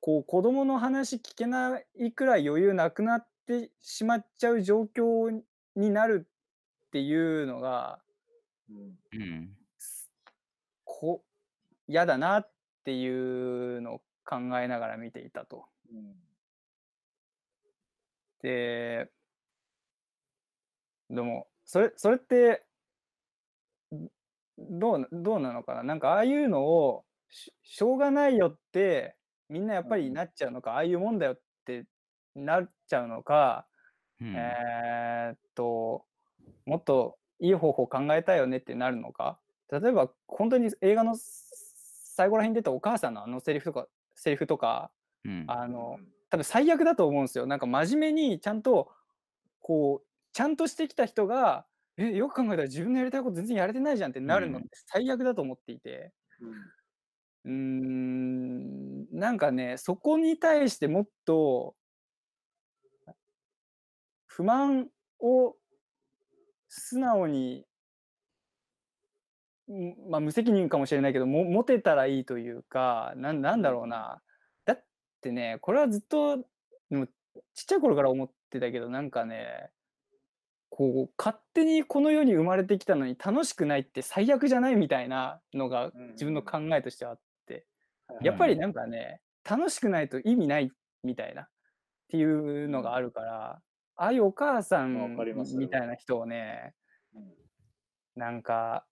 Speaker 1: こう子供の話聞けないくらい余裕なくなってしまっちゃう状況になるっていうのが、
Speaker 3: うん。
Speaker 2: うん。
Speaker 1: こ嫌だなっていうのを考えながら見ていたと。
Speaker 3: うん。
Speaker 1: で、でも、それ、それって、んどうな、どうなのかな？なんか、ああいうのをし、しょうがないよって、みんなやっぱり
Speaker 3: うん。
Speaker 1: なっちゃうのか、ああいうもんだよってなっちゃうのか、
Speaker 2: うん。
Speaker 1: えーっと、もっといい方法考えたいよねってなるのか？例えば、本当に映画の最後らへんに出たお母さんのあのセリフとか、セリフとか、
Speaker 2: うん
Speaker 1: あの、多分最悪だと思うんですよ。なんか真面目にちゃんとこうちゃんとしてきた人がえよく考えたら自分のやりたいこと全然やれてないじゃんってなるのっ
Speaker 2: うん
Speaker 1: て最悪だと思っていて
Speaker 3: うん
Speaker 1: うーんなんかねそこに対してもっと不満を素直にんまあ、無責任かもしれないけども持てたらいいというかなんなんだろうな。だってねこれはずっとでもちっちゃい頃から思ってたけどなんかねこう勝手にこの世に生まれてきたのに楽しくないって最悪じゃないみたいなのが
Speaker 3: うん
Speaker 1: 自分の考えとしてはあって。
Speaker 3: はい。
Speaker 1: やっぱりなんかね楽しくないと意味ないみたいなっていうのがあるからああいうお母さ
Speaker 3: わ
Speaker 1: んみたいな人をね
Speaker 3: うん
Speaker 1: なんか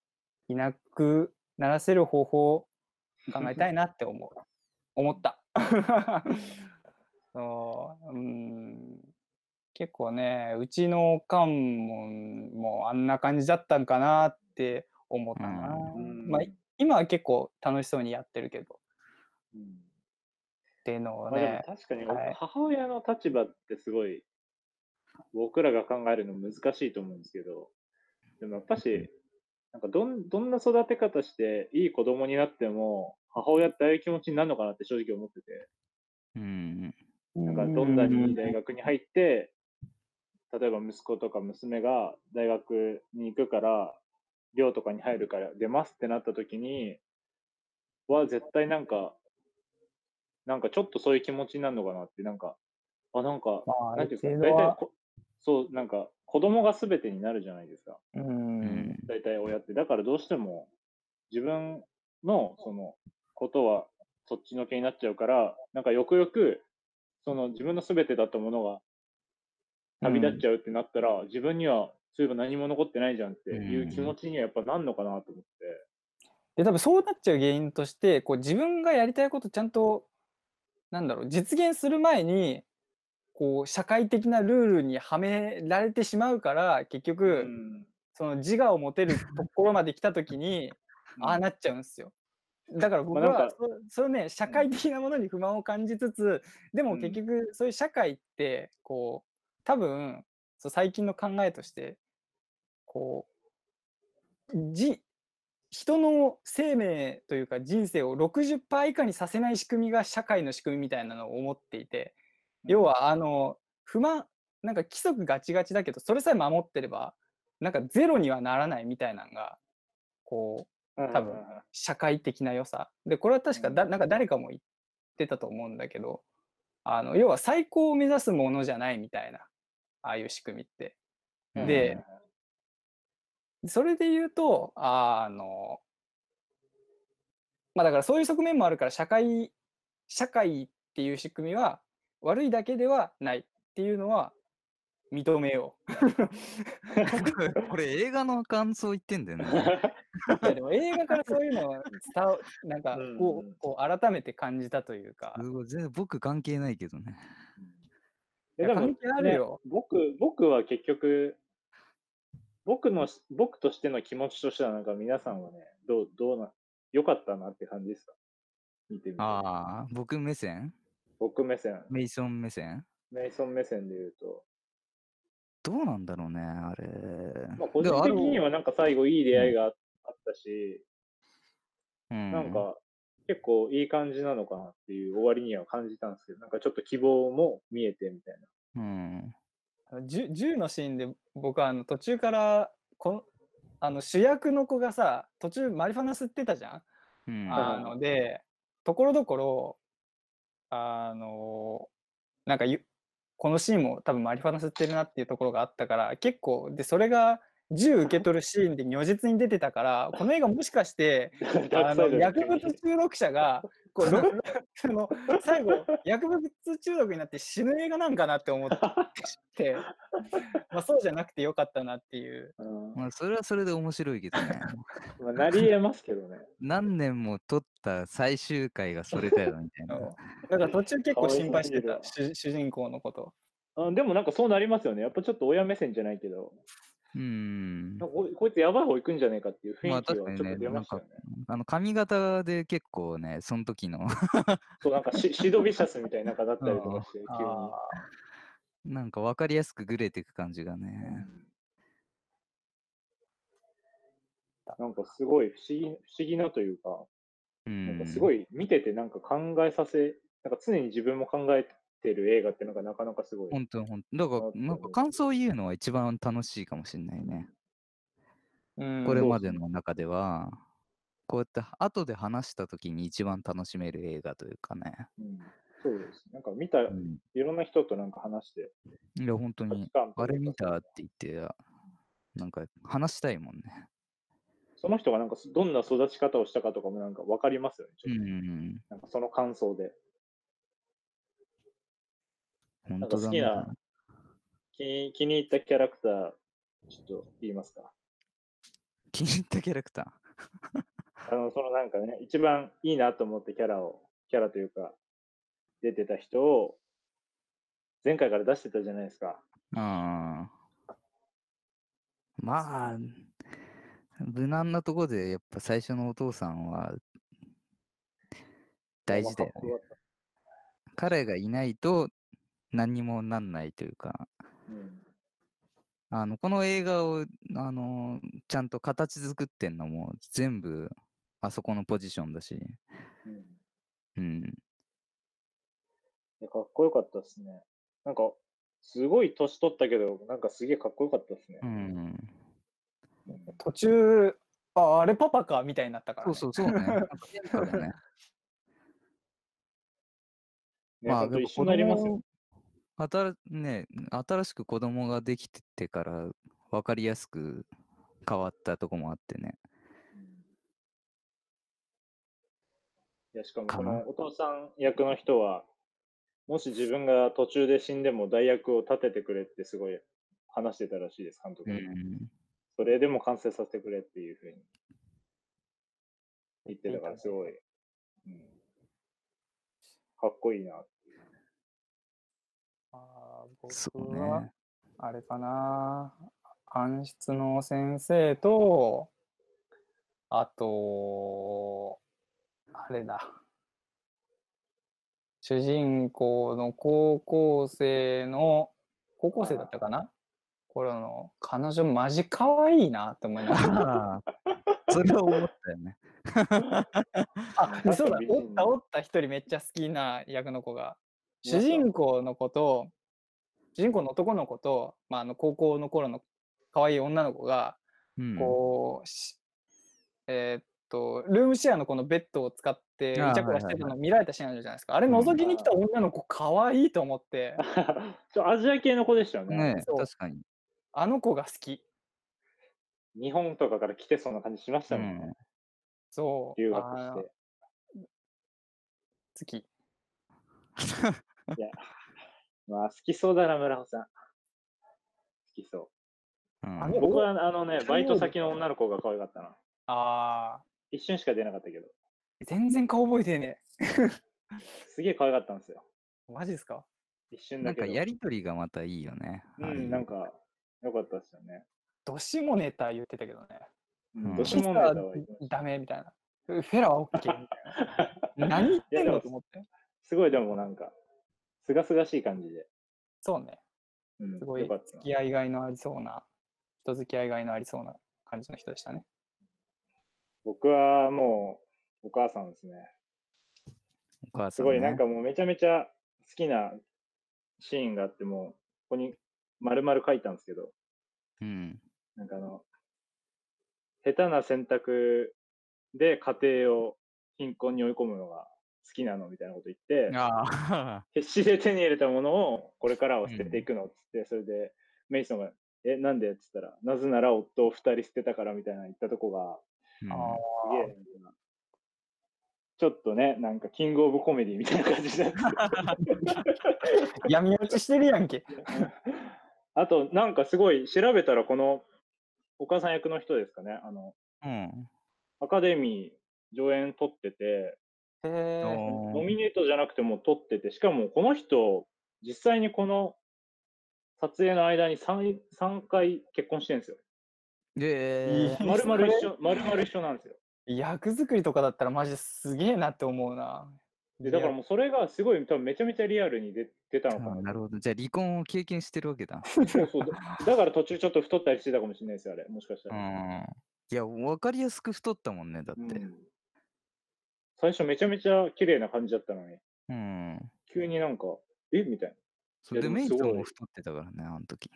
Speaker 1: いなくならせる方法を考えたいなって思う。思った。そう、うん。結構ね、うちのおかんももうあんな感じだったんかなって思ったな。
Speaker 3: うん
Speaker 1: まあ、今は結構楽しそうにやってるけど。
Speaker 3: うん
Speaker 1: っていうのをね。
Speaker 3: 確かに
Speaker 1: はい
Speaker 3: 母親の立場ってすごい僕らが考えるの難しいと思うんですけど、でもやっぱし、なんかどんどんな育て方していい子供になっても母親ってああいう気持ちになるのかなって正直思ってて、
Speaker 2: うん。
Speaker 3: なんかどんなに大学に入って、例えば息子とか娘が大学に行くから、寮とかに入るから出ますってなった時に、は絶対なんか、なんかちょっとそういう気持ちになるのかなって、なんか、あ、なんか、なんていうんですか、大体こ、そう、なんか子供が全てになるじゃないですか。
Speaker 1: う。
Speaker 2: うんん。
Speaker 3: 大体親って。だからどうしても自分のそのことはそっちのけになっちゃうから、なんかよくよくその自分の全てだったものが旅立っちゃうってなったら、自分にはそういえば何も残ってないじゃんっていう気持ちにはやっぱなんのかなと思って。
Speaker 1: で多分そうなっちゃう原因としてこう自分がやりたいことちゃんとなんだろう実現する前にこう社会的なルールにはめられてしまうから結局、
Speaker 3: うん。
Speaker 1: その自我を持てるところまで来た時に、ああなっちゃうんですよ。だから僕はそそのね社会的なものに不満を感じつつ、でも
Speaker 3: うん。
Speaker 1: 結局そういう社会ってこう多分そう最近の考えとしてこうじ人の生命というか人生を60%以下にさせない仕組みが社会の仕組みみたいなのを思っていて要はあの不満なんか規則ガチガチだけどそれさえ守ってればなんかゼロにはならないみたいなのがこう多分社会的な良さ。でこれは確かだなんか誰かも言ってたと思うんだけどあの要は最高を目指すものじゃないみたいなああいう仕組みって。でそれで言うとあのまあだからそういう側面もあるから社会社会っていう仕組みは悪いだけではないっていうのは認めよ
Speaker 2: これ映画の感想言ってんだよね。
Speaker 1: う。いやでも映画からそういうのは伝わなんかこうこう改めて感じたというか。
Speaker 2: すごい全然僕関係ないけどね。
Speaker 1: いや関係あるよ
Speaker 3: ね僕、僕は結局、僕の、僕としての気持ちとしては、なんか皆さんはね、どう、どうな、良かったなって感じですか？見てみて。
Speaker 2: ああ、僕目線？
Speaker 3: 僕目線、
Speaker 2: メイソン目線？
Speaker 3: メイソン目線で言うと、
Speaker 2: どうなんだろうね、あれ。
Speaker 3: まあ、個人的
Speaker 2: であの
Speaker 3: にはなんか最後いい出会いがああったし、
Speaker 2: うん。
Speaker 3: なんか結構いい感じなのかなっていう終わりには感じたんですけど、なんかちょっと希望も見えてみたいな。
Speaker 2: うん。
Speaker 1: 銃銃のシーンで僕はあの途中からこのあの主役の子がさ途中マリファナ吸ってたじゃん？
Speaker 2: うん。
Speaker 1: あのでところどころあのなんかゆこのシーンも多分マリファナ吸ってるなっていうところがあったから結構でそれが銃受け取るシーンで如実に出てたからこの映画もしかして あの 薬物中毒者がこそ の最後薬物中毒になって死ぬ映画なんかなって思って、まあ、そうじゃなくてよかったなっていう。
Speaker 3: うん
Speaker 2: まあ、それはそれで面白いけどね。
Speaker 3: まあ、なり得ますけどね。
Speaker 2: 何年も撮った最終回がそれだよみたいな。
Speaker 1: だから途中結構心配してた主主人公のこと。
Speaker 3: あでもなんかそうなりますよね。やっぱちょっと親目線じゃないけど、
Speaker 2: うん
Speaker 3: なんかここいつやばい方行くんじゃないかっていう雰
Speaker 2: まあ
Speaker 3: 囲気はちょっと出ましたよね。
Speaker 2: あの髪型で結構ね、その時の
Speaker 3: そうなんかシシドビシャスみたいな方だったりとかして、急に。
Speaker 1: あ
Speaker 2: なんか分かりやすくグレていく感じが
Speaker 3: う
Speaker 2: ね。
Speaker 3: んなんかすごい不思議不思議なというか、
Speaker 2: うん。
Speaker 3: なんかすごい見ててなんか考えさせ、なんか常に自分も考えてる映画っていうのがなかなかすごい。
Speaker 2: 本当本当だから、なんか感想を言うのは一番楽しいかもしれないね。
Speaker 1: うん
Speaker 2: これまでの中では、こうやって後で話した時に一番楽しめる映画というかね。
Speaker 3: うん、そうです。なんか見た、い
Speaker 2: うん、
Speaker 3: ろんな人となんか話して、
Speaker 2: いや、本当にあれ見たって言って、なんか話したいもんね。
Speaker 3: その人がなんかどんな育ち方をしたかとかもなんか分かりますよね。ち
Speaker 2: うん。
Speaker 3: なんかその感想で。
Speaker 2: 本当だね。
Speaker 3: 好きな気に気に入ったキャラクター、ちょっと言いますか？
Speaker 2: 気に入ったキャラクター？
Speaker 3: あの、そのなんかね、一番いいなと思ってキャラを、キャラというか、出てた人を、前回から出してたじゃないですか。
Speaker 2: ああ。まあ、無難なとこで、やっぱ最初のお父さんは大事だよね。彼がいないと何にもなんないというか、
Speaker 3: うん
Speaker 2: あの、この映画を、あの、ちゃんと形作ってんのも全部あそこのポジションだし、
Speaker 3: うん
Speaker 2: うん。
Speaker 3: かっこよかったですね。なんか、すごい年取ったけど、なんかすげえかっこよかったですね。
Speaker 2: うん。
Speaker 1: 途中ああれパパかみたいになったから、
Speaker 2: そう
Speaker 1: ね。
Speaker 2: そうそうね。ね。
Speaker 3: ね、
Speaker 2: まあ、
Speaker 3: 一緒になりますよ。
Speaker 2: 新ね、新しく子供ができててから分かりやすく変わったとこもあってね。
Speaker 3: いや、しかもこのお父さん役の人は、もし自分が途中で死んでも代役を立ててくれってすごい話してたらしいです、監督に。
Speaker 2: うん。
Speaker 3: それでも完成させてくれっていうふうに言ってたから、すごい、うん、かっこいいなって
Speaker 2: そう
Speaker 1: 僕は
Speaker 2: ね。
Speaker 1: あれかな。暗室の先生とあとあれだ。主人公の高校生の高校生だったかな？頃の彼女マジ可愛いなって思いました。
Speaker 2: あ あそれは思ったよね。
Speaker 1: あで そうだ。おったおった一人めっちゃ好きな役の子が。主人公の子と主人公の男の子と、まあ、あの高校の頃の可愛い女の子が
Speaker 2: うん。
Speaker 1: こう、しえーっとルームシェアのこのベッドを使ってイチャクラしてるの見られたシーンあるじゃないですかあれ
Speaker 2: うん
Speaker 1: 覗きに来た女の子可愛いと思って
Speaker 3: ちょアジア系の子でしたよね。
Speaker 2: ね確かに。
Speaker 1: あの子が好き
Speaker 3: 日本とかから来てそうな感じしましたもんね。
Speaker 2: うん
Speaker 1: そう
Speaker 3: 留学して。
Speaker 1: 好き
Speaker 3: いや、まあ好きそうだな、村穂さん。好きそう。
Speaker 2: うん
Speaker 3: 僕はあのね、バイト先の女の子が可愛かったな。
Speaker 1: あ
Speaker 3: 一瞬しか出なかったけど、
Speaker 1: ー全然顔覚えてね
Speaker 3: すげえ可愛かったんですよ。
Speaker 1: えマジですか？
Speaker 3: 一瞬だけど。
Speaker 2: なんかやりとりがまたいいよね。う
Speaker 3: うん、なんか、良かったですよね。
Speaker 1: どしもネタ言ってたけどね
Speaker 3: うん、
Speaker 2: ん
Speaker 3: どしもネタは
Speaker 1: ダメみたいなフェラは OK みたいな 何言ってんのと思って
Speaker 3: すごいでもなんか、すがすがしい感じで。
Speaker 1: そうね
Speaker 3: うん、
Speaker 1: すごい付き合いがいのありそうな人付き合いがいのありそうな感じの人でしたね
Speaker 3: 僕はもう、お母さんですね。
Speaker 2: お母さん、ね。
Speaker 3: すごい、なんかもうめちゃめちゃ好きなシーンがあって、もう、ここに丸々書いたんですけど、
Speaker 2: うん。
Speaker 3: なんかあの、下手な選択で家庭を貧困に追い込むのが好きなのみたいなこと言って、
Speaker 2: ああ。
Speaker 3: 必死で手に入れたものをこれからは捨てていくのっつって、それでメイソンが、え、なんでっつったら、なぜなら夫を二人捨てたからみたいな言ったとこが、
Speaker 2: うん
Speaker 1: あ
Speaker 3: すげえちょっとね、なんかキングオブコメディみたいな感じになって
Speaker 1: ー 闇落ちしてるやんけ。
Speaker 3: あと、なんかすごい調べたら、このお母さん役の人ですかね、あの、
Speaker 2: うん。
Speaker 3: アカデミー上演撮ってて、ノミネートじゃなくても撮ってて、しかもこの人、実際にこの撮影の間に 3, 3回結婚してるんですよ。
Speaker 2: で、
Speaker 1: いい
Speaker 3: 丸々一緒、丸々一緒なんですよ。
Speaker 1: 役作りとかだったらマジですげえなって思うな。
Speaker 3: で、だからもうそれがすごい、多分めちゃめちゃリアルに出出たのかな。
Speaker 2: あなるほど。じゃあ離婚を経験してるわけだ。
Speaker 3: そうそう。だだから途中ちょっと太ったりしてたかもしれないですよ、あれ。もしかした
Speaker 2: う
Speaker 3: ら。
Speaker 2: ん。いや、わかりやすく太ったもんね、だって。
Speaker 3: うん最初めちゃめちゃ綺麗な感じだったのに、
Speaker 2: うん。
Speaker 3: 急になんか、え？みたいな。
Speaker 2: それでメイトも太ってたからね、あの時。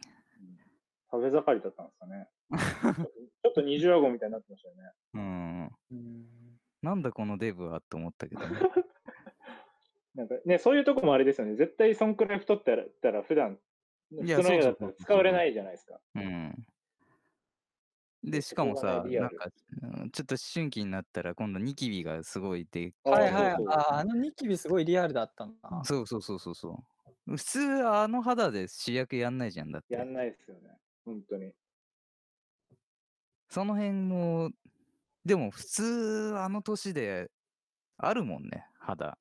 Speaker 3: 食べ盛りだったんですかね。ちょっと二重顎みたいになってましたよね。
Speaker 2: うん。
Speaker 1: うん
Speaker 2: なんだこのデブはって思ったけどね。
Speaker 3: なんかね、そういうとこもあれですよね。絶対そんくらい太ったらたら普段、普通の映画だったら使われないじゃないですか。
Speaker 2: うん。で、しかもさ、なんか、うんちょっと思春期になったら今度ニキビがすごいで、
Speaker 3: あ
Speaker 1: はいはいああのニキビすごいリアルだったんだな。
Speaker 2: そうそうそうそうそう。普通あの肌で主役やんないじゃんだって。
Speaker 3: やんないですよね。本当に。
Speaker 2: その辺も、でも普通あの年であるもんね、肌。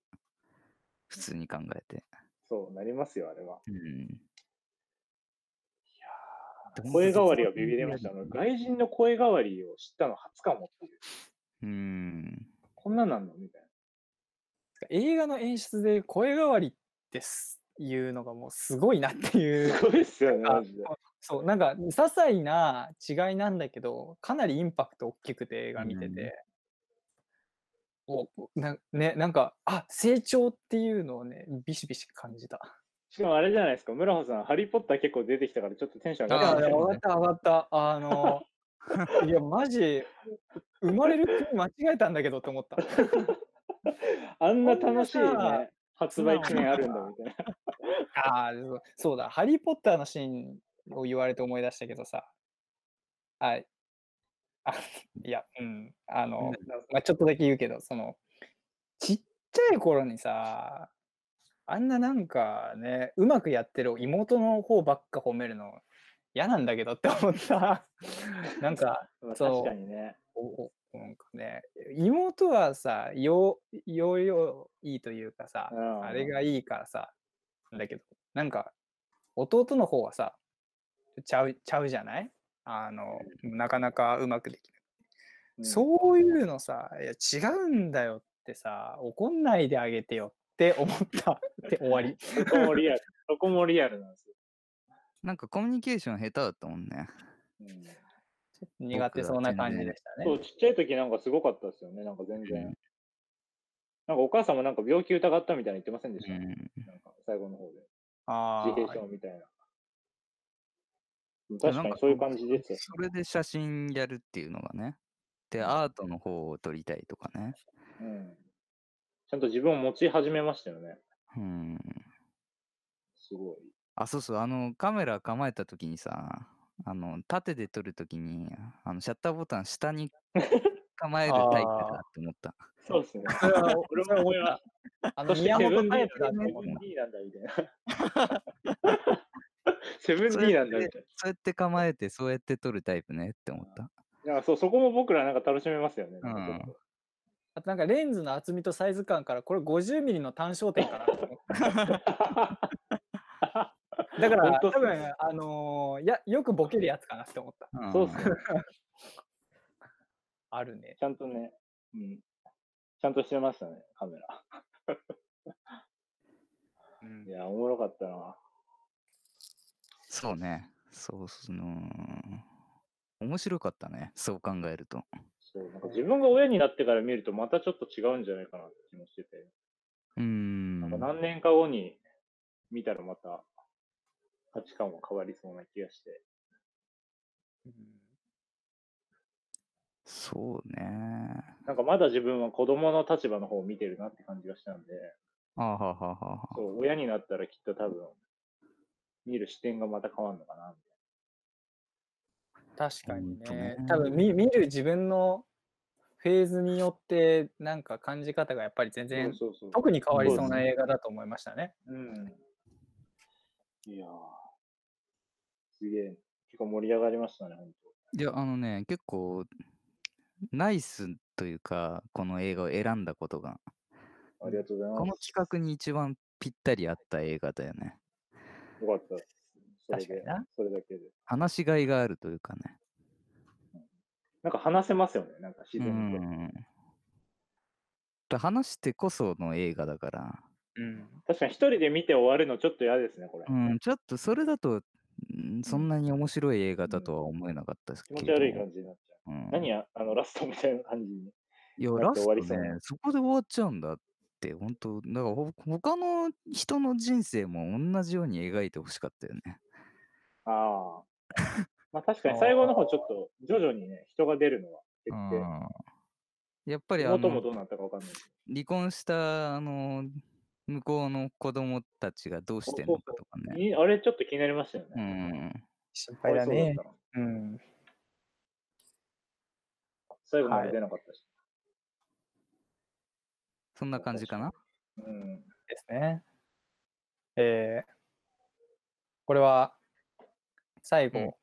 Speaker 2: 普通に考えて。
Speaker 3: そうなりますよ、あれは。
Speaker 2: うん。
Speaker 3: 声変わりはビビりました。外人の声変わりを知ったの初かもっていう。
Speaker 2: うん。
Speaker 3: こんなんなんの？みたい
Speaker 1: 映画の演出で声変わりってすいうのがもうすごいなってい
Speaker 3: な。
Speaker 1: う。
Speaker 3: すごいっすよね、
Speaker 1: あ
Speaker 3: マジで。
Speaker 1: そう、なんか、些細な違いなんだけど、かなりインパクト大きくて映画見てて、おなね、なんか、あ成長っていうのをね、ビシビシ感じた。
Speaker 3: しかもあれじゃないですか、村穂さん、ハリー・ポッター結構出てきたから、ちょっとテンション上がったよね
Speaker 1: 上がった、上がった。あの、いや、マジ、生まれる国間違えたんだけどって思った。
Speaker 3: あんな楽しいね、発売記念あるんだみたいな。
Speaker 1: ああ、そうそうだ、ハリー・ポッターのシーンを言われて思い出したけどさ、はい。あいや、うん、あの、まあ、ちょっとだけ言うけど、その、ちっちゃい頃にさ、あんななんかね、うまくやってる妹の方ばっか褒めるの嫌なんだけどって思った。なんか、
Speaker 3: まあ
Speaker 1: そう
Speaker 3: 確かにね。
Speaker 1: おおなんかね、妹はさ、よう、ようよういいというかさ、
Speaker 3: うん
Speaker 1: あれがいいからさ、だけど、なんか、弟の方はさ、ちゃう、ちゃうじゃない？あの、なかなかうまくできない。
Speaker 3: うん
Speaker 1: そういうのさ、いや違うんだよってさ、怒んないであげてよって思ったって終わり。
Speaker 3: そこもリアル。そこもリアルなんですよ。
Speaker 2: なんかコミュニケーション下手だったもんね。
Speaker 3: うん
Speaker 1: 苦手そうな感じでしたね。
Speaker 3: そう、ちっちゃい時なんかすごかったですよね、なんか全然。
Speaker 2: うん
Speaker 3: なんかお母さんもなんか病気疑ったみたいに言ってませんでした、
Speaker 2: うん。
Speaker 3: なんか最後の方で。
Speaker 1: あ
Speaker 3: 自閉
Speaker 1: あ、
Speaker 3: 症みたいな。確かにそういう感じですよ。
Speaker 2: それで写真やるっていうのがね。で、アートの方を撮りたいとかね。
Speaker 3: うん。ちゃんと自分を持ち始めましたよね。
Speaker 2: うん。
Speaker 3: すごい。
Speaker 2: あ、そうそう、あの、カメラ構えた時にさ、あの、縦で撮るときに、あの、シャッターボタン下に構えるタイプだって思った。
Speaker 3: そうですね。
Speaker 1: それは
Speaker 3: 俺も思いまし
Speaker 1: あ
Speaker 3: た。
Speaker 1: の宮本タイプだと思った。
Speaker 3: D なんだみたいな。セブン D なんだみたい
Speaker 2: そうやって構えて、そうやって撮るタイプねって思った。
Speaker 3: な。いやそうそこも僕らなんか楽しめますよね。
Speaker 2: うん
Speaker 1: あとなんかレンズの厚みとサイズ感からこれ50ミリの単焦点かなと思って。だから多分あのーやよくボケるやつかなって思った。
Speaker 2: ん
Speaker 3: そうっすね。
Speaker 1: あるね。
Speaker 3: ちゃんとね、うん。ちゃんとしてましたね、カメラ。
Speaker 1: うん
Speaker 3: いや、おもろかったな。
Speaker 2: そうね。そうその、面白かったね。そう考えると。
Speaker 3: そう、なんか自分が親になってから見るとまたちょっと違うんじゃないかなって気もしてて、
Speaker 2: うーん。
Speaker 3: なんか何年か後に見たらまた価値観は変わりそうな気がして。
Speaker 2: そうね。
Speaker 3: なんかまだ自分は子供の立場の方を見てるなって感じがしたんで、
Speaker 2: あはははは。
Speaker 3: そう、親になったらきっと多分、見る視点がまた変わるのかな、み
Speaker 1: 確かに
Speaker 2: ね。
Speaker 1: ね多分見見る自分のフェーズによってなんか感じ方がやっぱり全。然
Speaker 3: そうそうそう。
Speaker 1: 特に変わりそうな映画だと思いましたね。
Speaker 3: うん。いやー、すげえ、結構盛り上がりましたね、本
Speaker 2: いや、あのね、結構、ナイスというか、この映画を選んだことが、
Speaker 3: 当。ありがとうござい
Speaker 2: この
Speaker 3: ます。
Speaker 2: 企画に一番ぴったり合った映画だよね。
Speaker 3: よかったです。それで
Speaker 1: 確かにな、
Speaker 3: それだけで。
Speaker 2: 話しがいがあるというかね。
Speaker 3: なんか話せますよね、なんか自
Speaker 2: う
Speaker 3: 然と。
Speaker 2: 話してこその映画だから、
Speaker 1: うん。
Speaker 3: 確かに一人で見て終わるのちょっと嫌ですね、これ。
Speaker 2: うん、ちょっとそれだと、うんそんなに面白い映画だとは思えなかったですけど。
Speaker 3: 気持ち悪い感じになっちゃう。
Speaker 2: うん、
Speaker 3: 何や、あの、ラストみたいな感じに。
Speaker 2: いや、ラストね、そこで終わっちゃうんだって、本当だからほ他の人の人生も同じように描いてほしかったよね。
Speaker 3: ああ。まあ確かに最後の方ちょっと徐々にね、人が出るのは
Speaker 2: う
Speaker 3: 減って、
Speaker 2: んやっぱりあの
Speaker 3: 妹もどうなったかわかんないけ
Speaker 2: 離婚したあの向こうの子供たちがどうしてんのかとか
Speaker 3: ど。
Speaker 2: ね。
Speaker 3: いあれちょっと気になりましたよ
Speaker 2: う
Speaker 3: ね。
Speaker 2: ん。
Speaker 1: 心配だね
Speaker 3: いそうだった。な
Speaker 1: うん。
Speaker 3: 最後まで出なかったし。
Speaker 2: そんな感じかな？
Speaker 3: うん。
Speaker 1: ですね。えーこれは最後、
Speaker 2: うん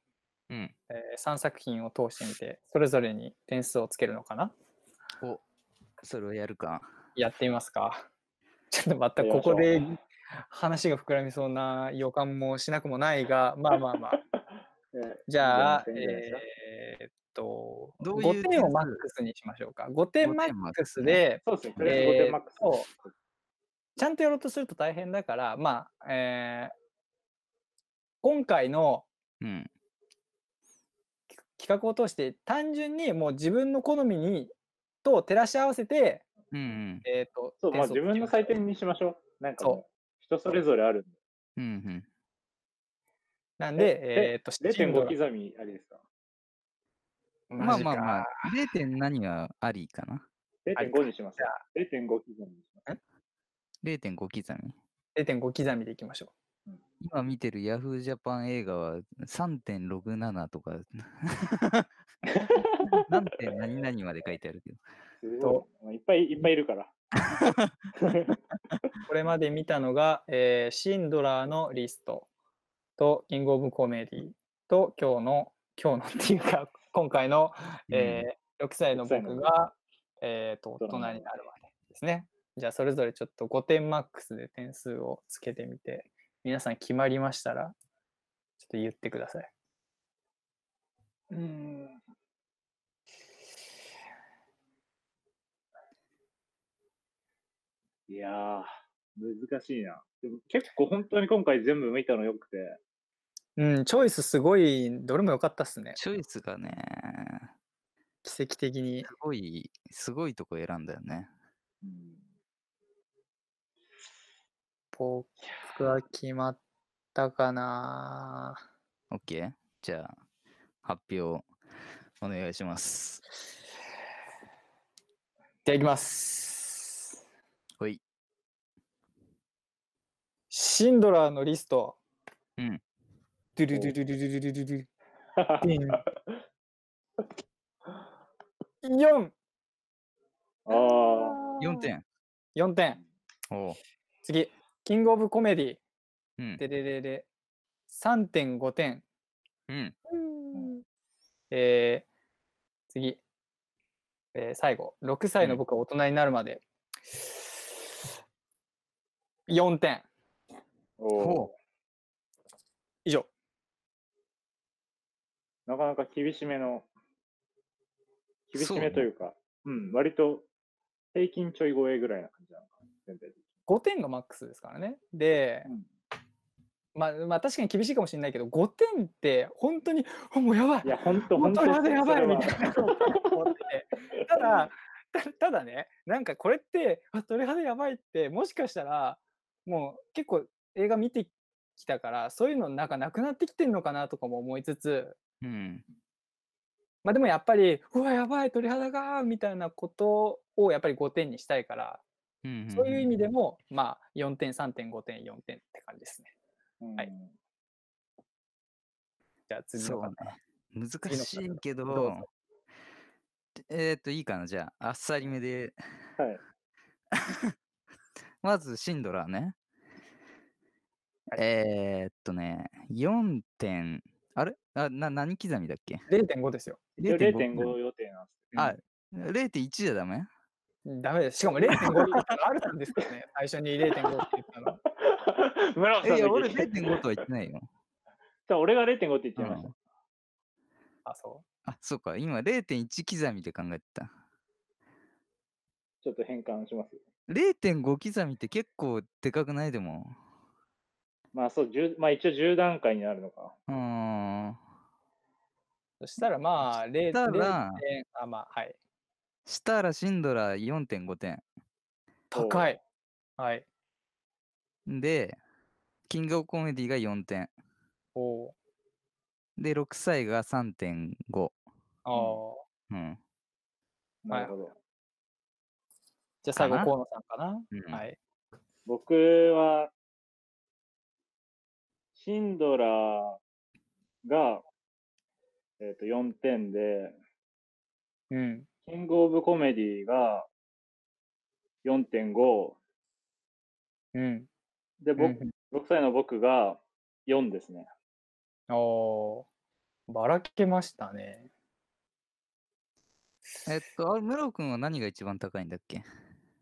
Speaker 2: うん。
Speaker 1: え3作品を通してみて、それぞれに点数をつけるのかな？
Speaker 2: お、それをやるか。
Speaker 1: やってみますか？ちょっとまたここで話が膨らみそうな予感もしなくもないが、まあまあまあ。
Speaker 3: ね
Speaker 1: じゃあ、えーっと、
Speaker 2: どういう
Speaker 1: 5点をマックスにしましょうか。5点マ
Speaker 2: 5点マ
Speaker 1: ック
Speaker 2: ス
Speaker 1: で、
Speaker 3: そうですね、とりあえず5点マックス。
Speaker 1: えーそうちゃんとやろうとすると大変だから、まあ、えー今回の
Speaker 2: うん。
Speaker 1: 企画を通して単純にもう自分の好みにと照らし合わせて、
Speaker 2: うんうん。
Speaker 1: えーっと、
Speaker 3: そう、まあ自分の採点にしましょう。なんか人それぞれあるんで。
Speaker 2: うんうん。
Speaker 1: なんで、
Speaker 3: え
Speaker 1: えーっと、シンド
Speaker 3: 0.5
Speaker 1: ラ
Speaker 3: 刻みありですか？
Speaker 2: まあまあまあ、0. 点何はありかな
Speaker 3: ？?0.5 にします
Speaker 1: じゃ。
Speaker 3: 0.5刻みにします。
Speaker 2: 0.5刻み。
Speaker 1: 0.5刻みでいきましょ
Speaker 2: 今見てる Yahoo! ジャパン映画は3.67とか 何点何々まで書いてあるけど。
Speaker 3: すごい。まあいっぱいいっぱいいるから。
Speaker 1: う。これまで見たのが、えーシンドラーのリストと、キングオブコメディと、今日の、今日のっていうか、今回の、えー6歳の
Speaker 3: 6歳の
Speaker 1: 僕が、えー、と大人
Speaker 3: 大人になる
Speaker 1: になるまでですね。じゃあ、それぞれちょっと5点マックスで点数をつけてみて、皆さん決まりましたら、ちょっと言ってください。
Speaker 3: うん。いやー、難しいな。でも結構本当に今回全部見たのよくて、
Speaker 1: うん、チョイスすごい、どれも良かったっすね。
Speaker 2: チョイスがね、
Speaker 1: 奇跡的に
Speaker 2: す。ごい、すごいとこ選んだよね。
Speaker 3: うん、
Speaker 1: 僕は決まったかな
Speaker 2: OK? じゃあ、発表お願いします。
Speaker 1: じゃあいきます。
Speaker 2: ほい。
Speaker 1: シンドラーのリスト。
Speaker 2: うん。
Speaker 1: ドゥルドゥルドゥルドゥルドゥルルディン 4!
Speaker 3: ああ、
Speaker 2: 4点。
Speaker 1: 4点。
Speaker 2: おう。
Speaker 1: 次、キングオブコメディ。
Speaker 2: うん。
Speaker 1: でででで、3.5点。
Speaker 2: うん。
Speaker 1: えー、次、えー最後、6歳の僕は大人になるまで。4点。
Speaker 3: お
Speaker 2: ほ
Speaker 1: 以上。
Speaker 3: ーなかなか厳しめの、厳しめというか、うん、割と平均ちょい超えぐらいな感じなのかな、全体的に。
Speaker 1: 5点がマックスですからね。で、
Speaker 3: うん。
Speaker 1: まあ、まあ確かに厳しいかもしれないけど、5点って本当に、あもうやばい。
Speaker 3: いや、本当
Speaker 1: 本
Speaker 3: 本当
Speaker 1: 当やばいやばいみたいな
Speaker 3: それは
Speaker 1: 思って。てだ、たただね、なんかこれって、あ、鳥肌やばいって、もしかしたら、もう結構映画見てきたから、そういうのなんかなくなってきてんのかなとかも思いつつ、
Speaker 2: うん。
Speaker 1: まあでもやっぱり、うわ、やばい、鳥肌がみたいなことをやっぱり5点にしたいから、
Speaker 2: うん
Speaker 1: そういう意味で
Speaker 2: も。
Speaker 1: も、まあ4点、3点、5点、4点って感じですね。はい
Speaker 3: うん
Speaker 1: じゃあ次
Speaker 2: そう
Speaker 1: の方。
Speaker 2: ね。難しいけ
Speaker 1: ど
Speaker 2: えーっと、いいかな、じゃあ、あっさりめで。
Speaker 3: はい。
Speaker 2: まず、シンドラーね。
Speaker 1: はい
Speaker 2: えーっとね、4点、あれ？あな何刻みだっけ
Speaker 1: ？0.5ですよ。
Speaker 3: 一応
Speaker 2: ?0.5
Speaker 3: 0.5予定なんです
Speaker 2: あ、0.1じゃダメ？
Speaker 1: ダメです。しかも0.5 って言ったのあるさんですからね。最初に0.5って言ったの。
Speaker 3: けど。村尾さん
Speaker 2: えいや、俺0.5とは言ってないよ。
Speaker 3: じゃあ俺が0.5って言ってました。
Speaker 2: うん
Speaker 1: あ、そ
Speaker 2: あ、そうか、今0.1刻みで考えてた。
Speaker 3: ちょっと変換します。
Speaker 2: 0.5刻みって結構でかくない？でも。
Speaker 3: まあそう、10まあ一応10段階になるのか。
Speaker 2: うーん。
Speaker 1: う。そしたらまあ、0.
Speaker 2: したら
Speaker 1: 0. あ、まあ、はい。
Speaker 2: したらシンドラー4.5点。
Speaker 1: 高い。はい。
Speaker 2: で、キングオブコメディが4点。
Speaker 1: おー
Speaker 2: で、6歳が3.5。
Speaker 1: あー
Speaker 2: うん。
Speaker 3: なるほど。
Speaker 1: じゃあ最後、
Speaker 2: かな
Speaker 1: 河野さんかな。
Speaker 2: うん
Speaker 1: はい。
Speaker 3: 僕は、シンドラーが、えっ、と、4点で、
Speaker 1: うん。
Speaker 3: キングオブコメディが4.5、
Speaker 1: うん。
Speaker 3: で、
Speaker 1: うん
Speaker 3: 僕、6歳の僕が4ですね。
Speaker 1: おーばらけましたね。
Speaker 2: えっと、あムロ君は何が一番高いんだっけ？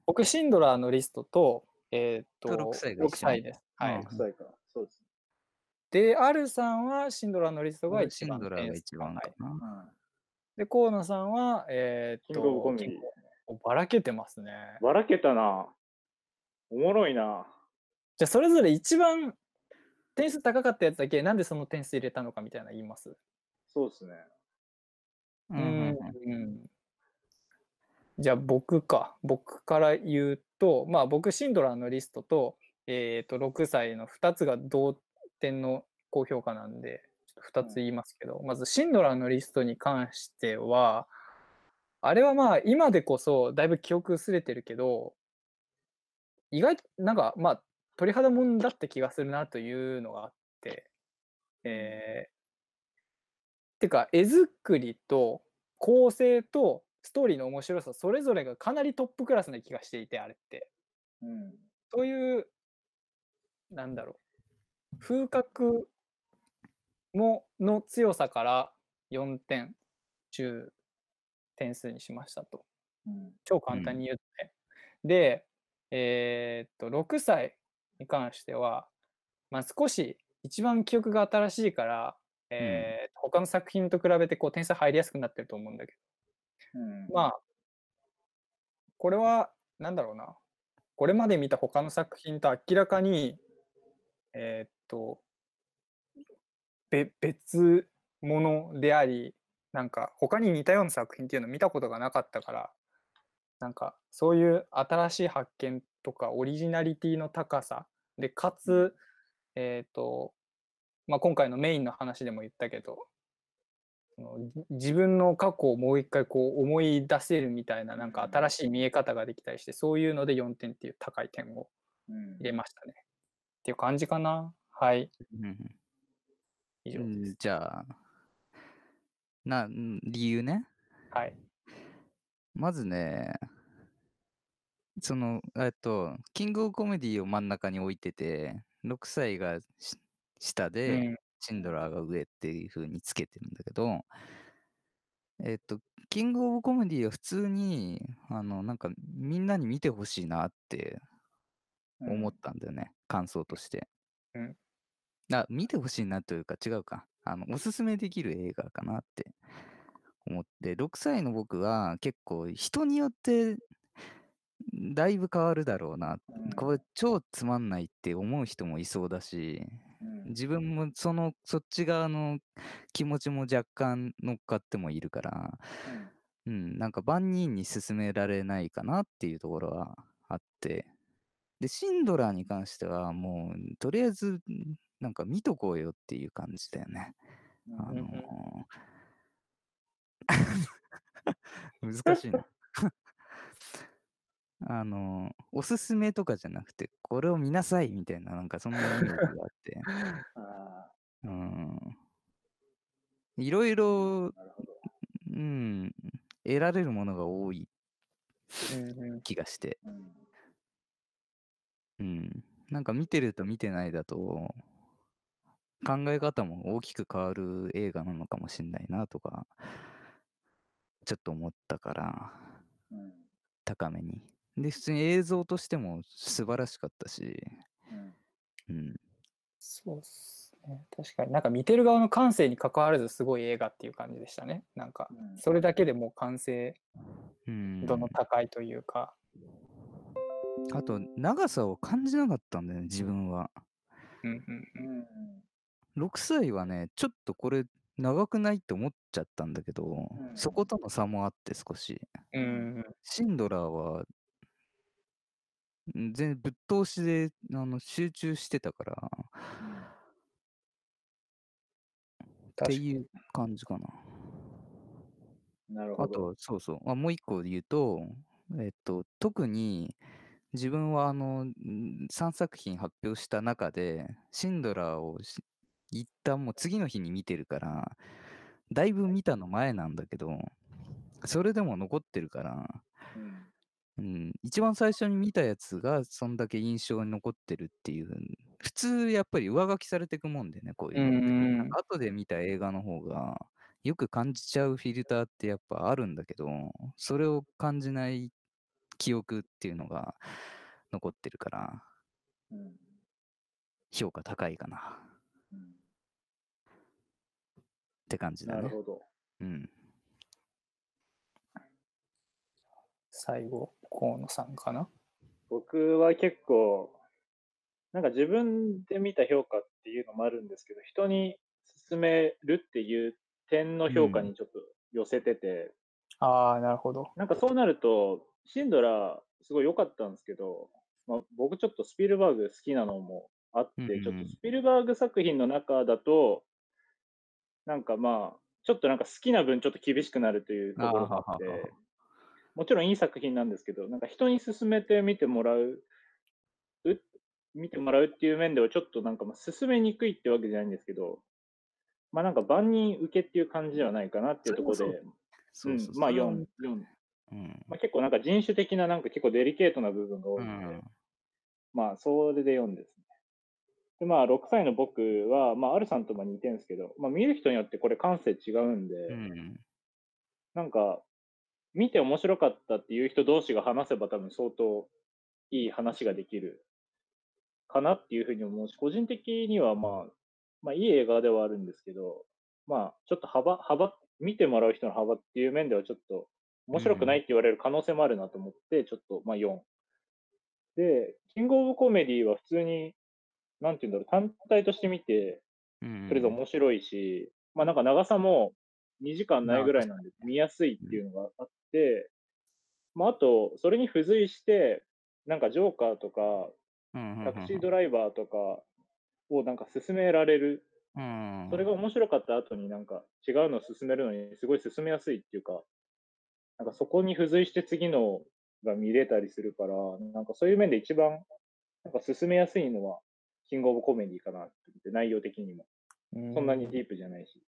Speaker 1: 僕、シンドラーのリストと、えーっと、
Speaker 2: と6歳が
Speaker 1: 6
Speaker 2: 一緒
Speaker 1: 歳です。はい。
Speaker 2: うん
Speaker 3: 6歳か。そうです。
Speaker 1: で、アルさんはシンドラーのリストが
Speaker 2: 俺
Speaker 1: 一番
Speaker 2: シンドラーが一番
Speaker 1: はい
Speaker 2: かな。
Speaker 3: うん
Speaker 1: で、河野さんは、えーっと、
Speaker 3: キングオブコ
Speaker 1: ングおばらけてますね。
Speaker 3: ばらけたな。おもろいな。
Speaker 1: じゃあ、それぞれ一番点数高かったやつだけ、なんでその点数入れたのかみたいなの言います？
Speaker 3: そうですね。
Speaker 2: うんうん
Speaker 1: じゃあ僕か。僕から言うと、まあ僕、シンドラーのリストと、えっ、と、6歳の2つが同点の高評価なんで、2つ言いますけど、まずシンドラーのリストに関しては、あれはまあ今でこそだいぶ記憶薄れてるけど、意外となんかまあ鳥肌もんだって気がするなというのがあって、えー、てか絵作りと構成とストーリーの面白さそれぞれがかなりトップクラスな気がしていてあれって。
Speaker 3: うん。
Speaker 1: そういうなんだろう風格もの強さから4点中点数にしましたと。
Speaker 3: うん。
Speaker 1: 超簡単に言うとね、でえーっと6歳に関しては、まあ、少し一番記憶が新しいから、えー他の作品と比べてこう点数入りやすくなってると思うんだけ
Speaker 3: うん。
Speaker 1: どまあこれはなんだろうな。これまで見た他の作品と明らかにえーっとべ別物でありなんか他に似たような作品っていうのを見たことがなかったからなんかそういう新しい発見とかオリジナリティの高さでかつ、えっ、と、まあ、今回のメインの話でも言ったけど自分の過去をもう一回こう思い出せるみたいななんか新しい見え方ができたりしてそういうので4点っていう高い点を
Speaker 3: うん
Speaker 1: 入れましたね。っていう感じかな。はい。
Speaker 2: うんうん
Speaker 1: 以上です。
Speaker 2: うんじゃあ、な、ん理由ね。
Speaker 1: はい。
Speaker 2: まずね、その、えっと、キングオブコメディを真ん中に置いてて、6歳がし下
Speaker 1: う
Speaker 2: で、
Speaker 1: ん。
Speaker 2: シンドラーが上っていう風につけてるんだけど、えっと、キングオブコメディは普通に、あの、なんかみんなに見てほしいなって思ったんだよね、感想として。
Speaker 1: うん
Speaker 2: あ、見てほしいなというか違うか。あの、おすすめできる映画かなって思って、6歳の僕は結構人によってだいぶ変わるだろうな。
Speaker 3: うん
Speaker 2: これ超つまんないって思う人もいそうだし、
Speaker 3: うん
Speaker 2: 自分もそのそっち側の気持ちも若干乗っかってもいるから、うん、なんか万人に勧められないかなっていうところはあって、で、シンドラーに関してはもう、とりあえず、なんか見とこうよっていう感じだよね。あのー 難しいな。あのーおすすめとかじゃなくて、これを見なさいみたいな、なんかそんなイメージがあって、
Speaker 3: あ
Speaker 2: うん。いろいろ。うん、得られるものが多い気がして、
Speaker 3: うん
Speaker 2: うん。なんか見てると見てないだと、考え方も大きく変わる映画なのかもしれないなとか、ちょっと思ったから、
Speaker 3: うん
Speaker 2: 高めに。で、普通に映像としても素晴らしかったし、
Speaker 3: うん
Speaker 2: うん。
Speaker 1: そうっすね。確かになんか見てる側の感性に関わらずすごい映画っていう感じでしたね。なんか
Speaker 3: うん
Speaker 1: それだけでもう完成
Speaker 2: うん、
Speaker 1: 度の高いというか。
Speaker 2: あと、長さを感じなかったんだよね、自分は。
Speaker 1: うんうん
Speaker 3: うん
Speaker 2: 6歳はね、ちょっとこれ長くないって思っちゃったんだけど、
Speaker 3: うん
Speaker 2: そことの差もあって少し。シンドラーは、ん全然ぶっ通しであの集中してたから、っていう感じかな。
Speaker 3: なるほど。
Speaker 2: あと、そうそう。あもう一個言うと、えっと、特に自分はあの、3作品発表した中で、シンドラーをし一旦もう次の日に見てるから、だいぶ見たの前なんだけど、それでも残ってるから、
Speaker 3: うん。
Speaker 2: うん、一番最初に見たやつがそんだけ印象に残ってるっていう、普通やっぱり上書きされていくもんでね、こういうのって。
Speaker 1: うん
Speaker 2: なん。か後で見た映画の方がよく感じちゃうフィルターってやっぱあるんだけど、それを感じない記憶っていうのが残ってるから、
Speaker 3: うん
Speaker 2: 評価高いかな
Speaker 3: うん
Speaker 2: って感じだね。
Speaker 3: なるほど。
Speaker 2: うん。
Speaker 1: 最後、河野さんかな？
Speaker 3: 僕は結構、なんか自分で見た評価っていうのもあるんですけど、人に勧めるっていう点の評価にちょっと寄せてて、
Speaker 1: ああ、なるほど。
Speaker 3: なんかそうなると、シンドラーすごい良かったんですけど、まあ、僕ちょっとスピルバーグ好きなのもあって、
Speaker 2: うんうんうん。
Speaker 3: ちょっとスピルバーグ作品の中だと、なんかまあ、ちょっとなんか好きな分ちょっと厳しくなるというところがあっ
Speaker 2: あーははは
Speaker 3: て、もちろんいい作品なんですけど、なんか人に勧めて見てもらう、う見てもらうっていう面ではちょっとなんかまあ勧めにくいってわけじゃないんですけど、まあなんか万人受けっていう感じではないかなっていうところで、まあ
Speaker 2: それは
Speaker 3: 4、4
Speaker 2: うん。
Speaker 3: まあ、結構なんか人種的ななんか結構デリケートな部分が多
Speaker 2: う
Speaker 3: いので、
Speaker 2: ん。
Speaker 3: まあそれで4ですね。でまあ6歳の僕は、まあアルさんとも似てるんですけど、まあ見る人によってこれ感性違うんで、
Speaker 2: うん。
Speaker 3: なんか見て面白かったっていう人同士が話せば多分相当いい話ができるかなっていうふうに思うし、個人的にはまあ、まあいい映画ではあるんですけど、まあちょっと幅、幅、見てもらう人の幅っていう面ではちょっと面白くないって言われる可能性もあるなと思って、ちょっとまあ4。で、キングオブコメディは普通に、なんて言うんだろう、単体として見て、
Speaker 2: うん。
Speaker 3: とりあえず面白いし、まあなんか長さも2時間ないぐらいなんで見やすいっていうのがあって、まああと、それに付随して、なんかジョーカーとか、
Speaker 2: うん
Speaker 3: タクシードライバーとかをなんか進められる。
Speaker 2: うん。
Speaker 3: それが面白かった後になんか違うのを進めるのにすごい進めやすいっていうか、なんかそこに付随して次のが見れたりするから、なんかそういう面で一番なんか進めやすいのは、キングオブコメディかなって思って、内容的にも。そんなにディープじゃないし。っ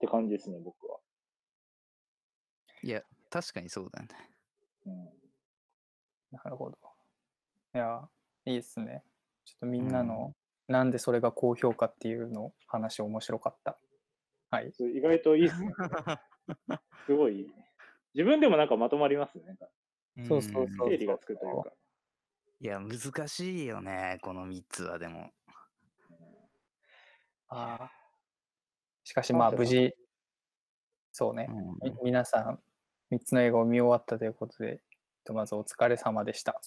Speaker 3: て感じですね、僕は。
Speaker 2: いや、確かにそうだよね。
Speaker 3: うん、
Speaker 1: なるほど。いや、いいですね。ちょっとみんなの、なんでそれが高評価っていうの話面白かった。はい。
Speaker 3: 意外といいっすね。すごい。自分でもなんかまとまりますね。なんか
Speaker 1: そうそうそう
Speaker 3: 整理がつくというか。
Speaker 2: いや、難しいよね、この3つはでも。
Speaker 1: ああ。しかしまあ無事、そうね、
Speaker 2: うん
Speaker 1: み皆さん3つの映画を見終わったということで、ひとまずお疲れ様でした。